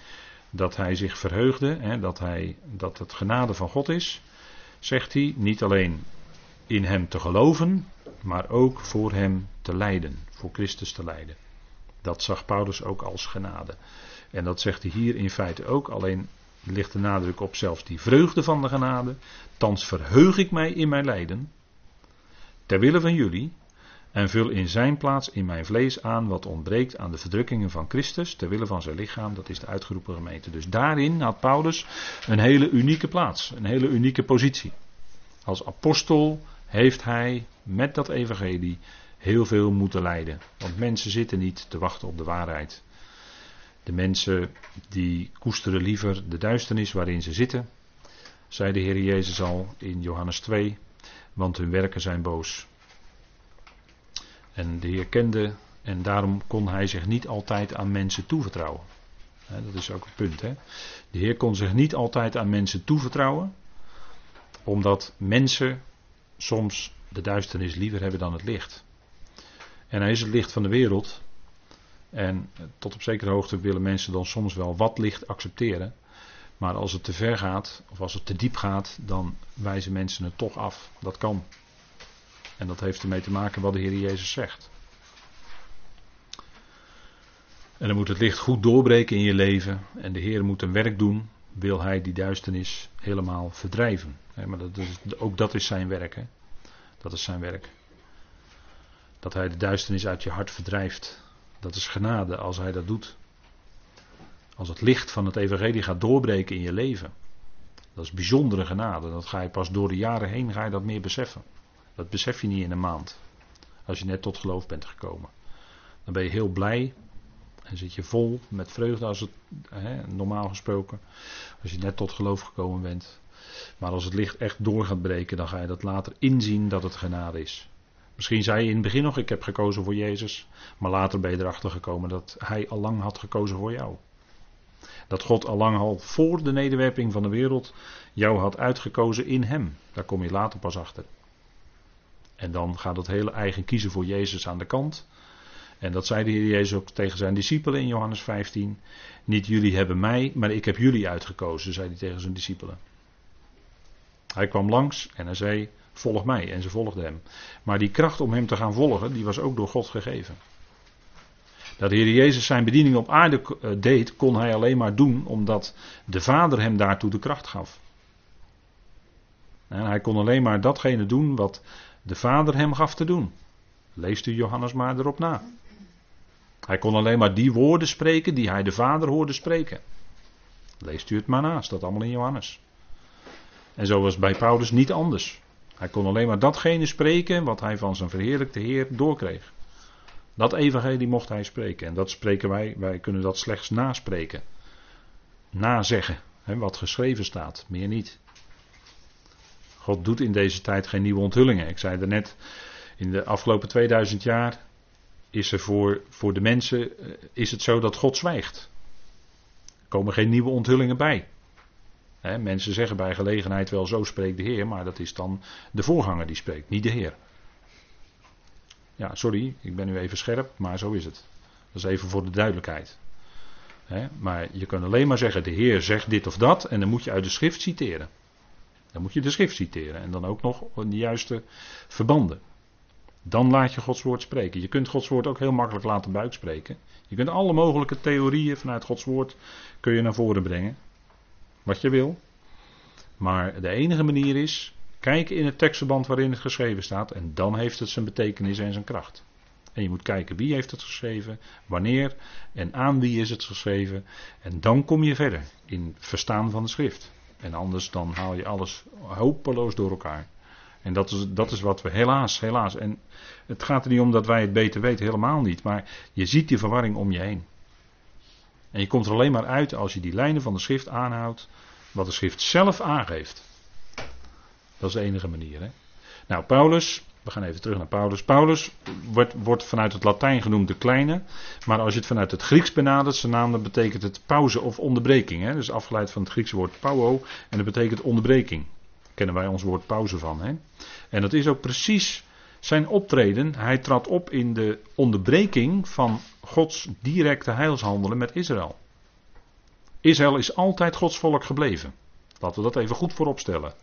dat hij zich verheugde, dat, hij, dat het genade van God is. Zegt hij niet alleen in hem te geloven, maar ook voor hem te lijden, voor Christus te lijden. Dat zag Paulus ook als genade. En dat zegt hij hier in feite ook, alleen ligt de nadruk op zelfs die vreugde van de genade. Thans verheug ik mij in mijn lijden, ter wille van jullie, en vul in zijn plaats in mijn vlees aan wat ontbreekt aan de verdrukkingen van Christus, ter wille van zijn lichaam, dat is de uitgeroepen gemeente. Dus daarin had Paulus een hele unieke plaats, een hele unieke positie. Als apostel heeft hij met dat evangelie heel veel moeten lijden. Want mensen zitten niet te wachten op de waarheid. De mensen die koesteren liever de duisternis waarin ze zitten, zei de Heer Jezus al in Johannes 2, want hun werken zijn boos. En de Heer kende en daarom kon hij zich niet altijd aan mensen toevertrouwen. dat is ook een punt. Hè? De Heer kon zich niet altijd aan mensen toevertrouwen, omdat mensen soms de duisternis liever hebben dan het licht. En hij is het licht van de wereld. En tot op zekere hoogte willen mensen dan soms wel wat licht accepteren. Maar als het te ver gaat, of als het te diep gaat, dan wijzen mensen het toch af. Dat kan. En dat heeft ermee te maken wat de Heer Jezus zegt. En dan moet het licht goed doorbreken in je leven. En de Heer moet een werk doen. Wil hij die duisternis helemaal verdrijven. Maar dat is, ook dat is zijn werk. Dat is zijn werk. Dat hij de duisternis uit je hart verdrijft. Dat is genade als hij dat doet. Als het licht van het evangelie gaat doorbreken in je leven. Dat is bijzondere genade. Dat ga je pas door de jaren heen ga je dat meer beseffen. Dat besef je niet in een maand. Als je net tot geloof bent gekomen. Dan ben je heel blij. En zit je vol met vreugde als het hè, normaal gesproken. Als je net tot geloof gekomen bent. Maar als het licht echt door gaat breken, dan ga je dat later inzien dat het genade is. Misschien zei je in het begin nog: Ik heb gekozen voor Jezus. Maar later ben je erachter gekomen dat Hij al lang had gekozen voor jou. Dat God al lang al voor de nederwerping van de wereld jou had uitgekozen in Hem. Daar kom je later pas achter. En dan gaat het hele eigen kiezen voor Jezus aan de kant. En dat zei de Heer Jezus ook tegen zijn discipelen in Johannes 15. Niet jullie hebben mij, maar ik heb jullie uitgekozen, zei hij tegen zijn discipelen. Hij kwam langs en hij zei: Volg mij. En ze volgden hem. Maar die kracht om hem te gaan volgen, die was ook door God gegeven. Dat de Heer Jezus zijn bediening op aarde eh, deed, kon hij alleen maar doen omdat de Vader hem daartoe de kracht gaf. En hij kon alleen maar datgene doen wat de Vader hem gaf te doen. Leest u Johannes maar erop na. Hij kon alleen maar die woorden spreken die hij de Vader hoorde spreken. Leest u het maar na, staat allemaal in Johannes. En zo was bij Paulus niet anders. Hij kon alleen maar datgene spreken wat hij van zijn verheerlijkte Heer doorkreeg. Dat evangelie mocht hij spreken. En dat spreken wij, wij kunnen dat slechts naspreken. Nazeggen, hè, wat geschreven staat, meer niet. God doet in deze tijd geen nieuwe onthullingen. Ik zei er net, in de afgelopen 2000 jaar is er voor, voor de mensen eh, is het zo dat God zwijgt. Er komen geen nieuwe onthullingen bij mensen zeggen bij gelegenheid wel zo spreekt de Heer, maar dat is dan de voorganger die spreekt, niet de Heer. Ja, sorry, ik ben nu even scherp, maar zo is het. Dat is even voor de duidelijkheid. maar je kunt alleen maar zeggen, de Heer zegt dit of dat, en dan moet je uit de schrift citeren. Dan moet je de schrift citeren en dan ook nog de juiste verbanden. Dan laat je Gods woord spreken. Je kunt Gods woord ook heel makkelijk laten buikspreken. Je kunt alle mogelijke theorieën vanuit Gods woord kun je naar voren brengen wat je wil. Maar de enige manier is kijken in het tekstverband waarin het geschreven staat en dan heeft het zijn betekenis en zijn kracht. En je moet kijken wie heeft het geschreven, wanneer en aan wie is het geschreven. En dan kom je verder in verstaan van de schrift. En anders dan haal je alles hopeloos door elkaar. En dat is, dat is wat we helaas, helaas. En het gaat er niet om dat wij het beter weten, helemaal niet. Maar je ziet die verwarring om je heen. En je komt er alleen maar uit als je die lijnen van de schrift aanhoudt, wat de schrift zelf aangeeft. Dat is de enige manier. Hè? Nou, Paulus, we gaan even terug naar Paulus. Paulus wordt, wordt vanuit het Latijn genoemd de kleine, maar als je het vanuit het Grieks benadert, zijn naam, dan betekent het pauze of onderbreking. Hè? Dus afgeleid van het Griekse woord pauo, en dat betekent onderbreking. Daar kennen wij ons woord pauze van. Hè? En dat is ook precies zijn optreden, hij trad op in de onderbreking van Gods directe heilshandelen met Israël. Israël is altijd Gods volk gebleven. Laten we dat even goed voorop stellen.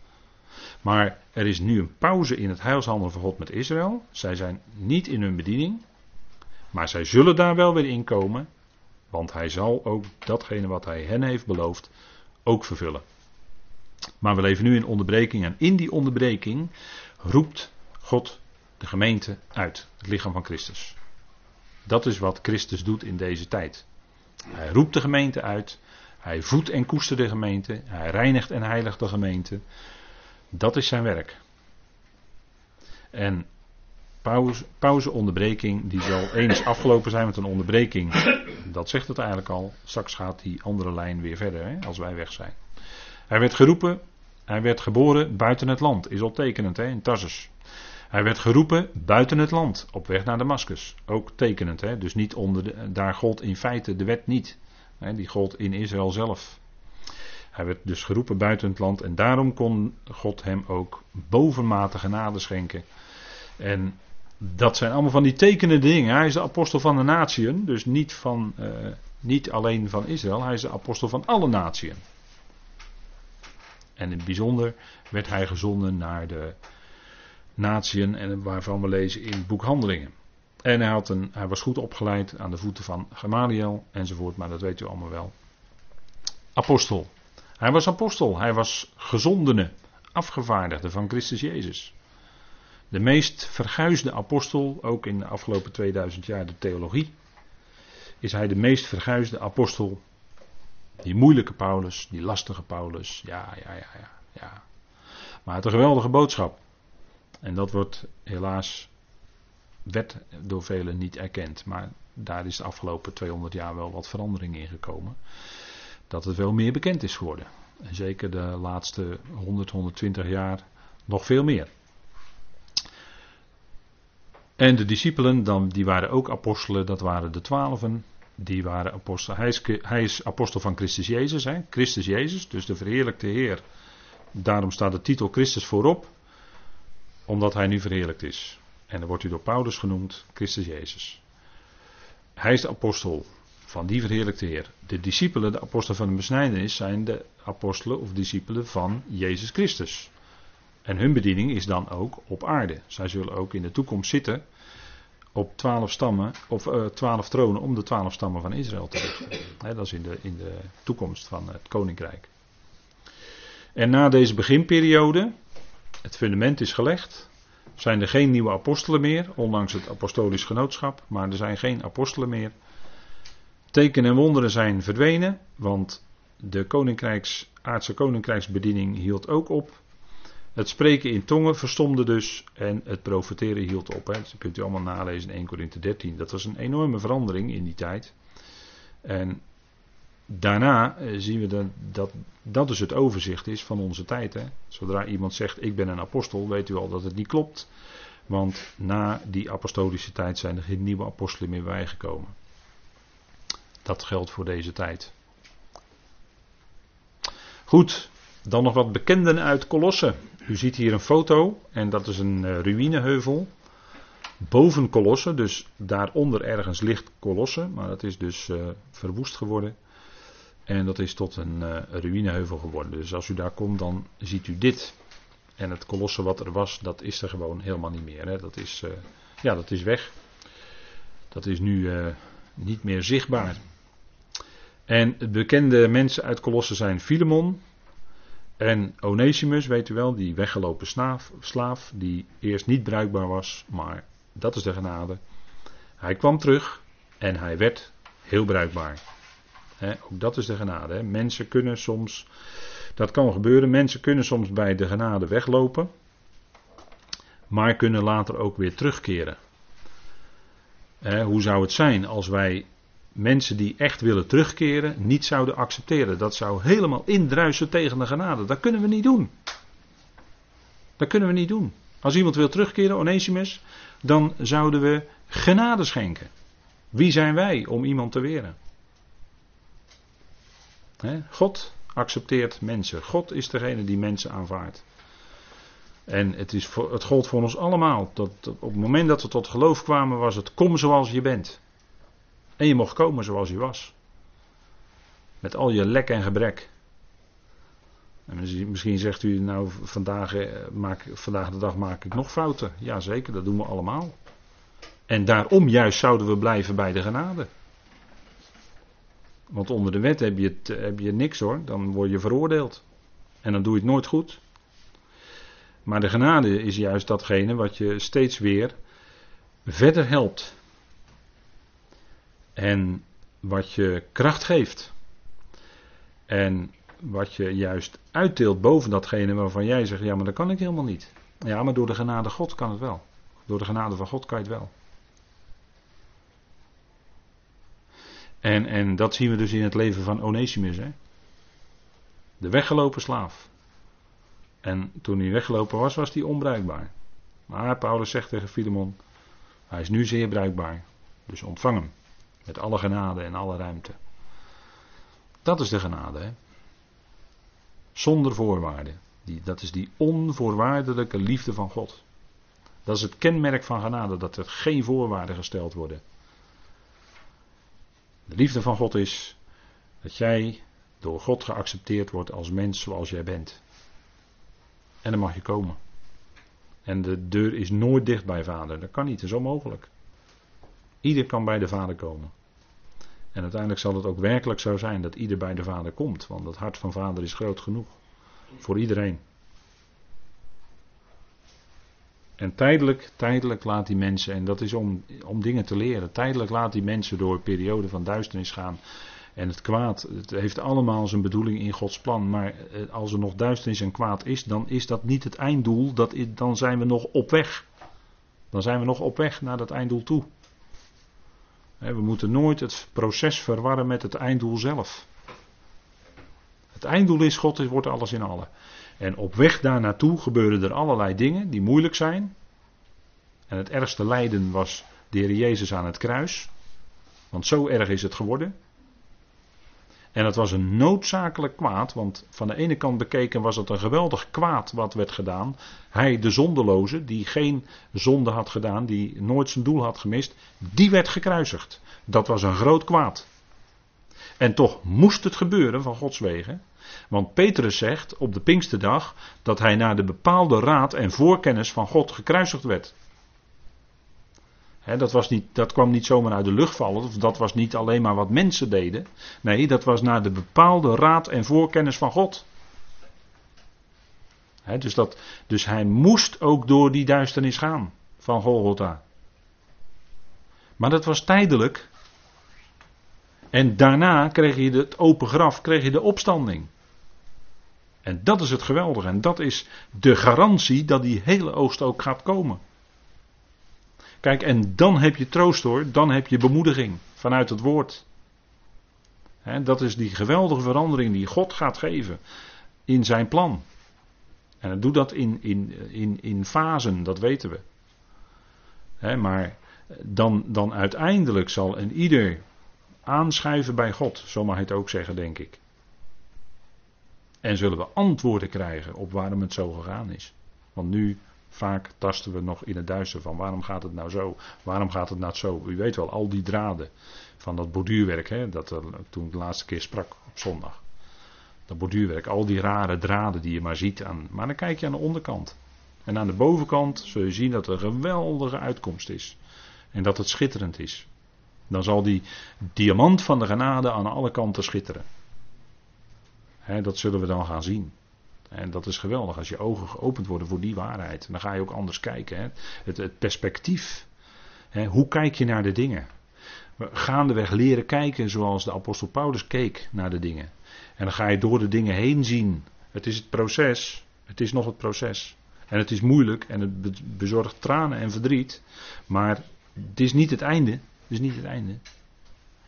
Maar er is nu een pauze in het heilshandelen van God met Israël. Zij zijn niet in hun bediening. Maar zij zullen daar wel weer in komen. Want hij zal ook datgene wat hij hen heeft beloofd ook vervullen. Maar we leven nu in onderbreking en in die onderbreking roept God de gemeente uit, het lichaam van Christus. Dat is wat Christus doet in deze tijd. Hij roept de gemeente uit, hij voedt en koestert de gemeente, hij reinigt en heiligt de gemeente. Dat is zijn werk. En pauze, pauzeonderbreking, die zal eens afgelopen zijn met een onderbreking. Dat zegt het eigenlijk al. Straks gaat die andere lijn weer verder hè, als wij weg zijn. Hij werd geroepen, hij werd geboren buiten het land. Is al tekenend hè, in Tarsus. Hij werd geroepen buiten het land, op weg naar Damascus. Ook tekenend, hè? dus niet onder de, daar gold in feite de wet niet. Hè? Die gold in Israël zelf. Hij werd dus geroepen buiten het land en daarom kon God hem ook bovenmatige genade schenken. En dat zijn allemaal van die tekenende dingen. Hij is de apostel van de natieën, dus niet, van, uh, niet alleen van Israël, hij is de apostel van alle natieën. En in het bijzonder werd hij gezonden naar de natieën en waarvan we lezen in boekhandelingen. En hij, had een, hij was goed opgeleid aan de voeten van Gamaliel enzovoort, maar dat weet u allemaal wel. Apostel. Hij was apostel, hij was gezondene, afgevaardigde van Christus Jezus. De meest verguisde apostel, ook in de afgelopen 2000 jaar de theologie, is hij de meest verguisde apostel. Die moeilijke Paulus, die lastige Paulus, ja, ja, ja, ja. ja. Maar had een geweldige boodschap. En dat wordt helaas, werd door velen niet erkend. Maar daar is de afgelopen 200 jaar wel wat verandering in gekomen. Dat het wel meer bekend is geworden. En zeker de laatste 100, 120 jaar nog veel meer. En de discipelen, dan, die waren ook apostelen, dat waren de twaalfen. Die waren apostelen. Hij is, hij is apostel van Christus Jezus, hè? Christus Jezus, dus de verheerlijkte Heer. Daarom staat de titel Christus voorop omdat hij nu verheerlijkt is. En dan wordt u door Paulus genoemd Christus Jezus. Hij is de apostel van die verheerlijkte Heer. De discipelen, de apostelen van de besnijdenis, zijn de apostelen of discipelen van Jezus Christus. En hun bediening is dan ook op aarde. Zij zullen ook in de toekomst zitten op twaalf stammen, of uh, twaalf tronen om de twaalf stammen van Israël te richten. dat is in de, in de toekomst van het koninkrijk. En na deze beginperiode, het fundament is gelegd. Zijn er geen nieuwe apostelen meer, ondanks het apostolisch genootschap, maar er zijn geen apostelen meer. Tekenen en wonderen zijn verdwenen, want de koninkrijks, aardse koninkrijksbediening hield ook op. Het spreken in tongen verstomde dus en het profeteren hield op. Dat kunt u allemaal nalezen in 1 Corinthië 13. Dat was een enorme verandering in die tijd. En daarna eh, zien we dat, dat dat dus het overzicht is van onze tijd. Hè. Zodra iemand zegt ik ben een apostel, weet u al dat het niet klopt. Want na die apostolische tijd zijn er geen nieuwe apostelen meer bijgekomen. Dat geldt voor deze tijd. Goed, dan nog wat bekenden uit Kolossen. U ziet hier een foto en dat is een uh, ruïneheuvel. Boven Kolossen, dus daaronder ergens ligt Kolossen, maar dat is dus uh, verwoest geworden. En dat is tot een uh, ruïneheuvel geworden. Dus als u daar komt, dan ziet u dit. En het kolosse wat er was, dat is er gewoon helemaal niet meer. Hè. Dat, is, uh, ja, dat is weg. Dat is nu uh, niet meer zichtbaar. En bekende mensen uit Kolossen zijn Filemon en Onesimus, weet u wel, die weggelopen slaaf, die eerst niet bruikbaar was, maar dat is de genade. Hij kwam terug en hij werd heel bruikbaar ook dat is de genade. Mensen kunnen soms, dat kan gebeuren, mensen kunnen soms bij de genade weglopen, maar kunnen later ook weer terugkeren. hoe zou het zijn als wij mensen die echt willen terugkeren niet zouden accepteren? Dat zou helemaal indruisen tegen de genade. Dat kunnen we niet doen. Dat kunnen we niet doen. Als iemand wil terugkeren, Onesimus, dan zouden we genade schenken. Wie zijn wij om iemand te weren? God accepteert mensen. God is degene die mensen aanvaardt. En het, is voor, het gold voor ons allemaal. Dat, op het moment dat we tot geloof kwamen, was het kom zoals je bent. En je mocht komen zoals je was. Met al je lek en gebrek. En misschien zegt u, nou, vandaag, eh, maak, vandaag de dag maak ik nog fouten. Jazeker, dat doen we allemaal. En daarom juist zouden we blijven bij de genade. Want onder de wet heb je, het, heb je niks hoor, dan word je veroordeeld. En dan doe je het nooit goed. Maar de genade is juist datgene wat je steeds weer verder helpt. En wat je kracht geeft. En wat je juist uitdeelt boven datgene waarvan jij zegt, ja maar dat kan ik helemaal niet. Ja, maar door de genade God kan het wel. Door de genade van God kan je het wel. En, en dat zien we dus in het leven van Onesimus. Hè? De weggelopen slaaf. En toen hij weggelopen was, was hij onbruikbaar. Maar Paulus zegt tegen Filemon, hij is nu zeer bruikbaar. Dus ontvang hem. Met alle genade en alle ruimte. Dat is de genade. Hè? Zonder voorwaarden. Die, dat is die onvoorwaardelijke liefde van God. Dat is het kenmerk van genade, dat er geen voorwaarden gesteld worden. De liefde van God is dat jij door God geaccepteerd wordt als mens zoals jij bent. En dan mag je komen. En de deur is nooit dicht bij vader. Dat kan niet, dat is onmogelijk. Ieder kan bij de vader komen. En uiteindelijk zal het ook werkelijk zo zijn dat ieder bij de vader komt. Want het hart van vader is groot genoeg. Voor iedereen. En tijdelijk, tijdelijk laat die mensen, en dat is om, om dingen te leren, tijdelijk laat die mensen door een periode van duisternis gaan. En het kwaad, het heeft allemaal zijn bedoeling in Gods plan. Maar eh, als er nog duisternis en kwaad is, dan is dat niet het einddoel. Dat dan zijn we nog op weg. Dan zijn we nog op weg naar dat einddoel toe. We moeten nooit het proces verwarren met het einddoel zelf. Het einddoel is God, wordt alles in alle. En op weg daar naartoe gebeuren er allerlei dingen die moeilijk zijn. En het ergste lijden was de Heer Jezus aan het kruis. Want zo erg is het geworden. En het was een noodzakelijk kwaad, want van de ene kant bekeken was het een geweldig kwaad wat werd gedaan. Hij, de zondeloze, die geen zonde had gedaan, die nooit zijn doel had gemist, die werd gekruisigd. Dat was een groot kwaad. En toch moest het gebeuren van Gods wegen. Want Petrus zegt op de Pinksterdag dat hij naar de bepaalde raad en voorkennis van God gekruisigd werd. dat, was niet, dat kwam niet zomaar uit de lucht vallen, of dat was niet alleen maar wat mensen deden. Nee, dat was naar de bepaalde raad en voorkennis van God. dus, dat, dus hij moest ook door die duisternis gaan van Golgotha. Maar dat was tijdelijk. En daarna kreeg je het open graf, kreeg je de opstanding. En dat is het geweldige. En dat is de garantie dat die hele oogst ook gaat komen. Kijk, en dan heb je troost hoor. Dan heb je bemoediging vanuit het woord. dat is die geweldige verandering die God gaat geven in zijn plan. En hij doet dat in, in, in, in fasen, dat weten we. maar dan, dan uiteindelijk zal een ieder aanschuiven bij God, zo mag het ook zeggen, denk ik. En zullen we antwoorden krijgen op waarom het zo gegaan is. Want nu vaak tasten we nog in het duister van waarom gaat het nou zo? Waarom gaat het nou zo? U weet wel, al die draden van dat borduurwerk, hè, dat er, toen ik de laatste keer sprak op zondag. Dat borduurwerk, al die rare draden die je maar ziet. Aan, maar dan kijk je aan de onderkant. En aan de bovenkant zul je zien dat er een geweldige uitkomst is. En dat het schitterend is. Dan zal die diamant van de genade aan alle kanten schitteren dat zullen we dan gaan zien. En dat is geweldig als je ogen geopend worden voor die waarheid. Dan ga je ook anders kijken. Het, het, perspectief. hoe kijk je naar de dingen? We gaandeweg leren kijken zoals de apostel Paulus keek naar de dingen. En dan ga je door de dingen heen zien. Het is het proces. Het is nog het proces. En het is moeilijk en het bezorgt tranen en verdriet. Maar het is niet het einde. Het is niet het einde.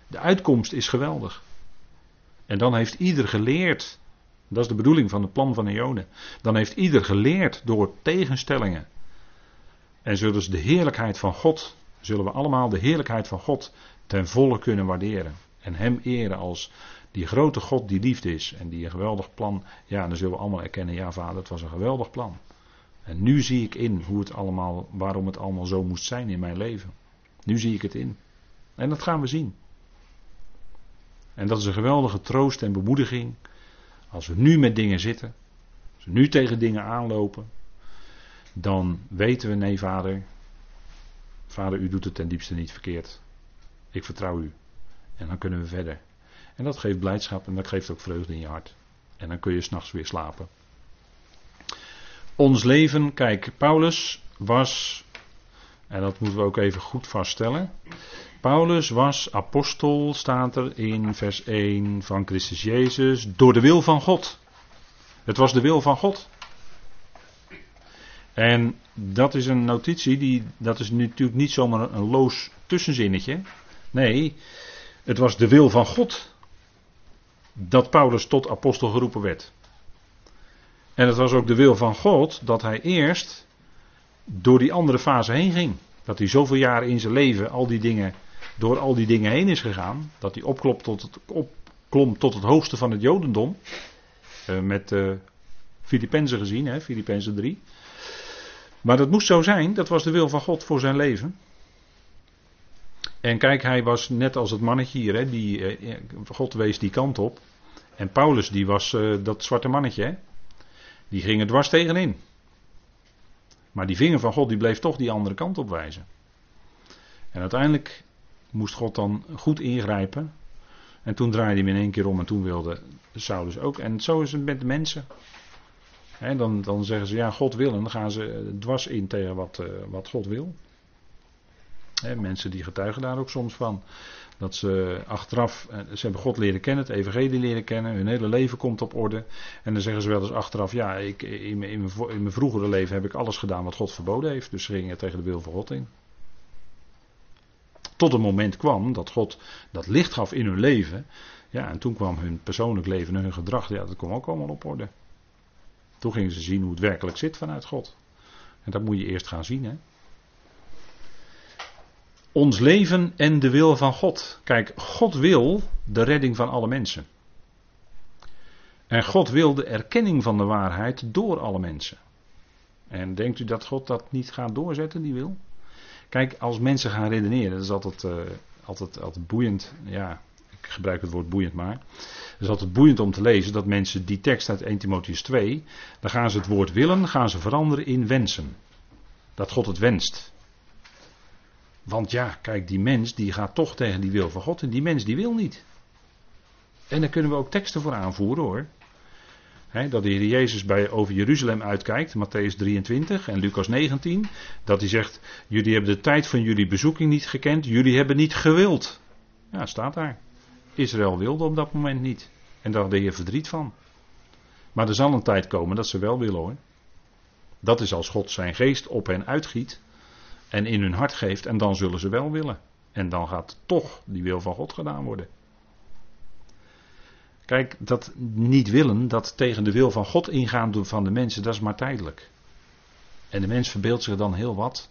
De uitkomst is geweldig. En dan heeft ieder geleerd. Dat is de bedoeling van het plan van Eone. Dan heeft ieder geleerd door tegenstellingen. En zullen ze de heerlijkheid van God, zullen we allemaal de heerlijkheid van God ten volle kunnen waarderen. En Hem eren als die grote God die liefde is. En die een geweldig plan. Ja, dan zullen we allemaal erkennen, ja vader, het was een geweldig plan. En nu zie ik in hoe het allemaal, waarom het allemaal zo moest zijn in mijn leven. Nu zie ik het in. En dat gaan we zien. En dat is een geweldige troost en bemoediging. Als we nu met dingen zitten, als we nu tegen dingen aanlopen, dan weten we, nee vader, vader u doet het ten diepste niet verkeerd. Ik vertrouw u. En dan kunnen we verder. En dat geeft blijdschap en dat geeft ook vreugde in je hart. En dan kun je s'nachts weer slapen. Ons leven, kijk, Paulus was, en dat moeten we ook even goed vaststellen. Paulus was apostel, staat er in vers 1 van Christus Jezus, door de wil van God. Het was de wil van God. En dat is een notitie, die, dat is natuurlijk niet zomaar een loos tussenzinnetje. Nee, het was de wil van God dat Paulus tot apostel geroepen werd. En het was ook de wil van God dat hij eerst door die andere fase heen ging. Dat hij zoveel jaren in zijn leven al die dingen, door al die dingen heen is gegaan. Dat hij opklopt tot het, opklom tot het hoogste van het Jodendom. Uh, met uh, Filippenzen gezien, hè, Filippenzen 3. Maar dat moest zo zijn, dat was de wil van God voor zijn leven. En kijk, hij was net als het mannetje hier, hè, die, uh, God wees die kant op. En Paulus, die was dat zwarte mannetje, hè. Die ging er dwars tegenin. Maar die vinger van God die bleef toch die andere kant op wijzen. En uiteindelijk moest God dan goed ingrijpen. En toen draaide hij in één keer om en toen wilde Saulus ook. En zo is het met de mensen. dan, dan zeggen ze ja, God wil. En dan gaan ze dwars in tegen wat, uh, wat God wil. mensen die getuigen daar ook soms van. Dat ze achteraf, eh, ze hebben God leren kennen, het evangelie leren kennen, hun hele leven komt op orde. En dan zeggen ze wel eens achteraf, ja, ik, in, mijn, in, mijn, in mijn vroegere leven heb ik alles gedaan wat God verboden heeft. Dus ze gingen tegen de wil van God in. Tot een moment kwam dat God dat licht gaf in hun leven. Ja, en toen kwam hun persoonlijk leven en hun gedrag, ja, dat kwam ook allemaal op orde. Toen gingen ze zien hoe het werkelijk zit vanuit God. En dat moet je eerst gaan zien, hè ons leven en de wil van God. Kijk, God wil de redding van alle mensen. En God wil de erkenning van de waarheid door alle mensen. En denkt u dat God dat niet gaat doorzetten, die wil? Kijk, als mensen gaan redeneren, dat is altijd, uh, altijd, altijd boeiend. Ja, ik gebruik het woord boeiend maar. Het is altijd boeiend om te lezen dat mensen die tekst uit 1 Timotheus 2, dan gaan ze het woord willen, gaan ze veranderen in wensen. Dat God het wenst. Want ja, kijk, die mens die gaat toch tegen die wil van God en die mens die wil niet. En daar kunnen we ook teksten voor aanvoeren hoor. Dat de Heer Jezus bij, over Jeruzalem uitkijkt, Matthäus 23 en Lucas 19. Dat hij zegt, jullie hebben de tijd van jullie bezoeking niet gekend, jullie hebben niet gewild. Ja, staat daar. Israël wilde op dat moment niet. En daar had de Heer verdriet van. Maar er zal een tijd komen dat ze wel willen hoor. Dat is als God zijn geest op hen uitgiet en in hun hart geeft en dan zullen ze wel willen. En dan gaat toch die wil van God gedaan worden. Kijk, dat niet willen, dat tegen de wil van God ingaan doen van de mensen, dat is maar tijdelijk. En de mens verbeeldt zich dan heel wat.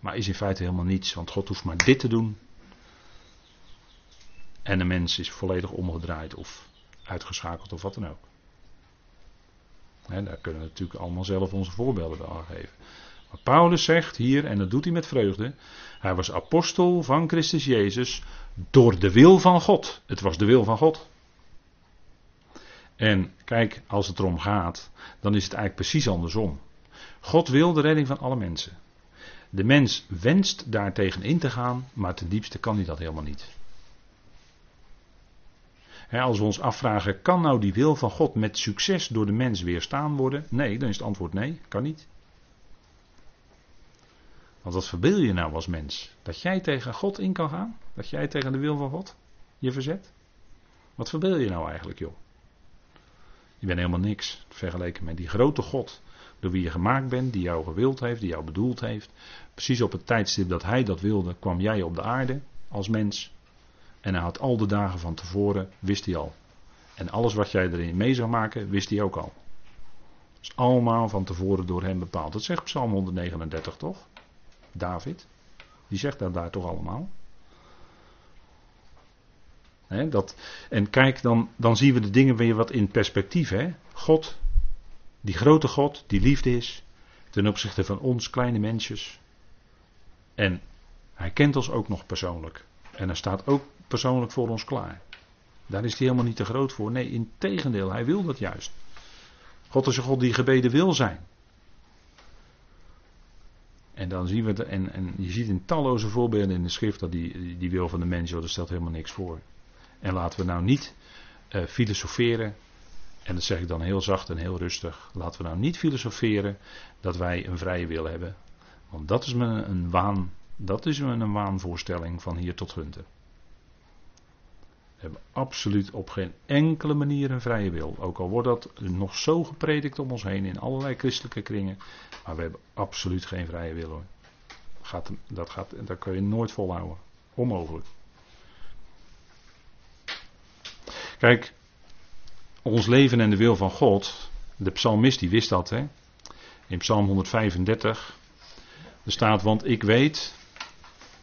Maar is in feite helemaal niets, want God hoeft maar dit te doen. En de mens is volledig omgedraaid of uitgeschakeld of wat dan ook. daar kunnen we natuurlijk allemaal zelf onze voorbeelden bij aangeven. Maar Paulus zegt hier, en dat doet hij met vreugde, hij was apostel van Christus Jezus door de wil van God. Het was de wil van God. En kijk, als het erom gaat, dan is het eigenlijk precies andersom. God wil de redding van alle mensen. De mens wenst daartegen in te gaan, maar ten diepste kan hij dat helemaal niet. als we ons afvragen, kan nou die wil van God met succes door de mens weerstaan worden? Nee, dan is het antwoord nee, kan niet. Want wat verbeel je nou als mens? Dat jij tegen God in kan gaan? Dat jij tegen de wil van God je verzet? Wat verbeel je nou eigenlijk, joh? Je bent helemaal niks vergeleken met die grote God. Door wie je gemaakt bent, die jou gewild heeft, die jou bedoeld heeft. Precies op het tijdstip dat hij dat wilde, kwam jij op de aarde als mens. En hij had al de dagen van tevoren, wist hij al. En alles wat jij erin mee zou maken, wist hij ook al. Dat is allemaal van tevoren door hem bepaald. Dat zegt Psalm 139 toch? David. Die zegt dat daar toch allemaal. Dat, en kijk, dan, dan zien we de dingen weer wat in perspectief. God, die grote God, die liefde is, ten opzichte van ons kleine mensjes. En hij kent ons ook nog persoonlijk. En hij staat ook persoonlijk voor ons klaar. Daar is hij helemaal niet te groot voor. Nee, in tegendeel, hij wil dat juist. God is een God die gebeden wil zijn. En dan zien we en, en je ziet in talloze voorbeelden in de schrift dat die, die wil van de mens, dat stelt helemaal niks voor. En laten we nou niet uh, filosoferen. En dat zeg ik dan heel zacht en heel rustig. Laten we nou niet filosoferen dat wij een vrije wil hebben. Want dat is me een waan. Dat is me een waanvoorstelling van hier tot Gunter. We hebben absoluut op geen enkele manier een vrije wil. Ook al wordt dat nog zo gepredikt om ons heen in allerlei christelijke kringen. Maar we hebben absoluut geen vrije wil hoor. Gaat, dat, gaat, dat kun je nooit volhouden. Onmogelijk. Kijk, ons leven en de wil van God. De psalmist die wist dat hè. In psalm 135. Er staat, want ik weet,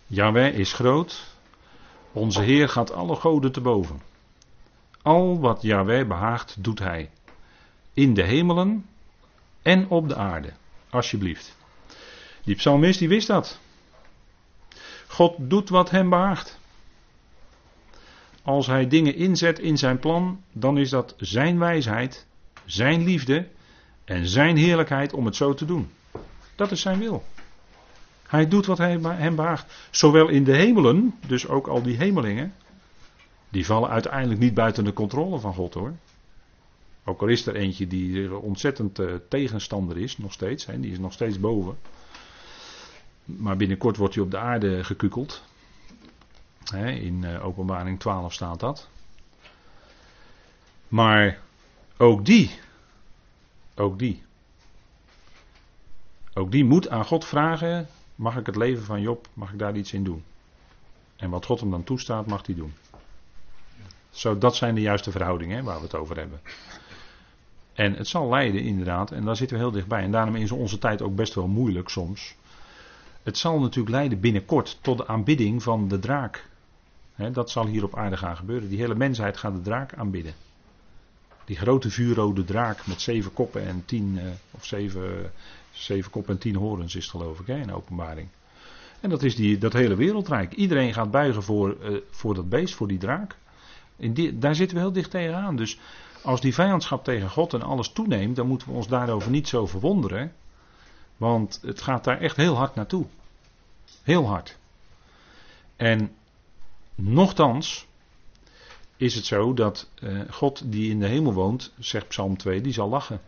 Yahweh is groot onze Heer gaat alle goden te boven. Al wat Yahweh behaagt, doet Hij. In de hemelen en op de aarde. Alsjeblieft. Die psalmist die wist dat. God doet wat hem behaagt. Als hij dingen inzet in zijn plan, dan is dat zijn wijsheid, zijn liefde en zijn heerlijkheid om het zo te doen. Dat is zijn wil. Hij doet wat hij hem behaagt. Zowel in de hemelen, dus ook al die hemelingen, die vallen uiteindelijk niet buiten de controle van God hoor. Ook al is er eentje die ontzettend uh, tegenstander is, nog steeds, hè, die is nog steeds boven. Maar binnenkort wordt hij op de aarde gekukeld. In uh, openbaring 12 staat dat. Maar ook die, ook die, ook die moet aan God vragen Mag ik het leven van Job, mag ik daar iets in doen? En wat God hem dan toestaat, mag hij doen. Zo, dat zijn de juiste verhoudingen waar we het over hebben. En het zal leiden, inderdaad, en daar zitten we heel dichtbij. En daarom is onze tijd ook best wel moeilijk soms. Het zal natuurlijk leiden binnenkort tot de aanbidding van de draak. Dat zal hier op aarde gaan gebeuren. Die hele mensheid gaat de draak aanbidden. Die grote vuurrode draak met zeven koppen en tien, uh, of zeven Zeven kop en tien horens is het geloof ik in openbaring. En dat is die, dat hele wereldrijk. Iedereen gaat buigen voor, uh, voor dat beest, voor die draak. In die, daar zitten we heel dicht tegenaan. Dus als die vijandschap tegen God en alles toeneemt, dan moeten we ons daarover niet zo verwonderen. Want het gaat daar echt heel hard naartoe. Heel hard. En nochtans is het zo dat uh, God die in de hemel woont, zegt Psalm 2, die zal lachen.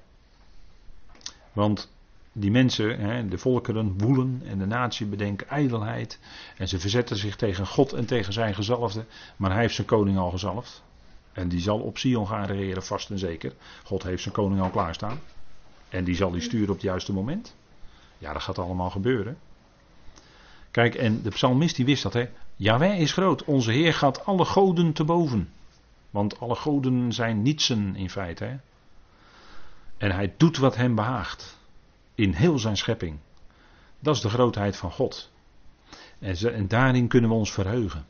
Want die mensen, hè, de volkeren, woelen en de natie bedenken ijdelheid. En ze verzetten zich tegen God en tegen zijn gezalfde. Maar hij heeft zijn koning al gezalfd. En die zal op Sion gaan regeren, vast en zeker. God heeft zijn koning al klaarstaan. En die zal die sturen op het juiste moment. Ja, dat gaat allemaal gebeuren. Kijk, en de psalmist die wist dat, hè. Jawij is groot. Onze Heer gaat alle goden te boven. Want alle goden zijn nietsen in feite, hè. En hij doet wat hem behaagt in heel zijn schepping. Dat is de grootheid van God. En, en daarin kunnen we ons verheugen.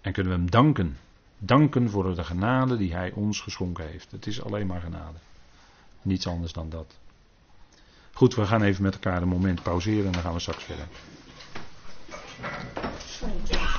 En kunnen we hem danken. Danken voor de genade die hij ons geschonken heeft. Het is alleen maar genade. Niets anders dan dat. Goed, we gaan even met elkaar een moment pauzeren en dan gaan we straks verder. 睡着。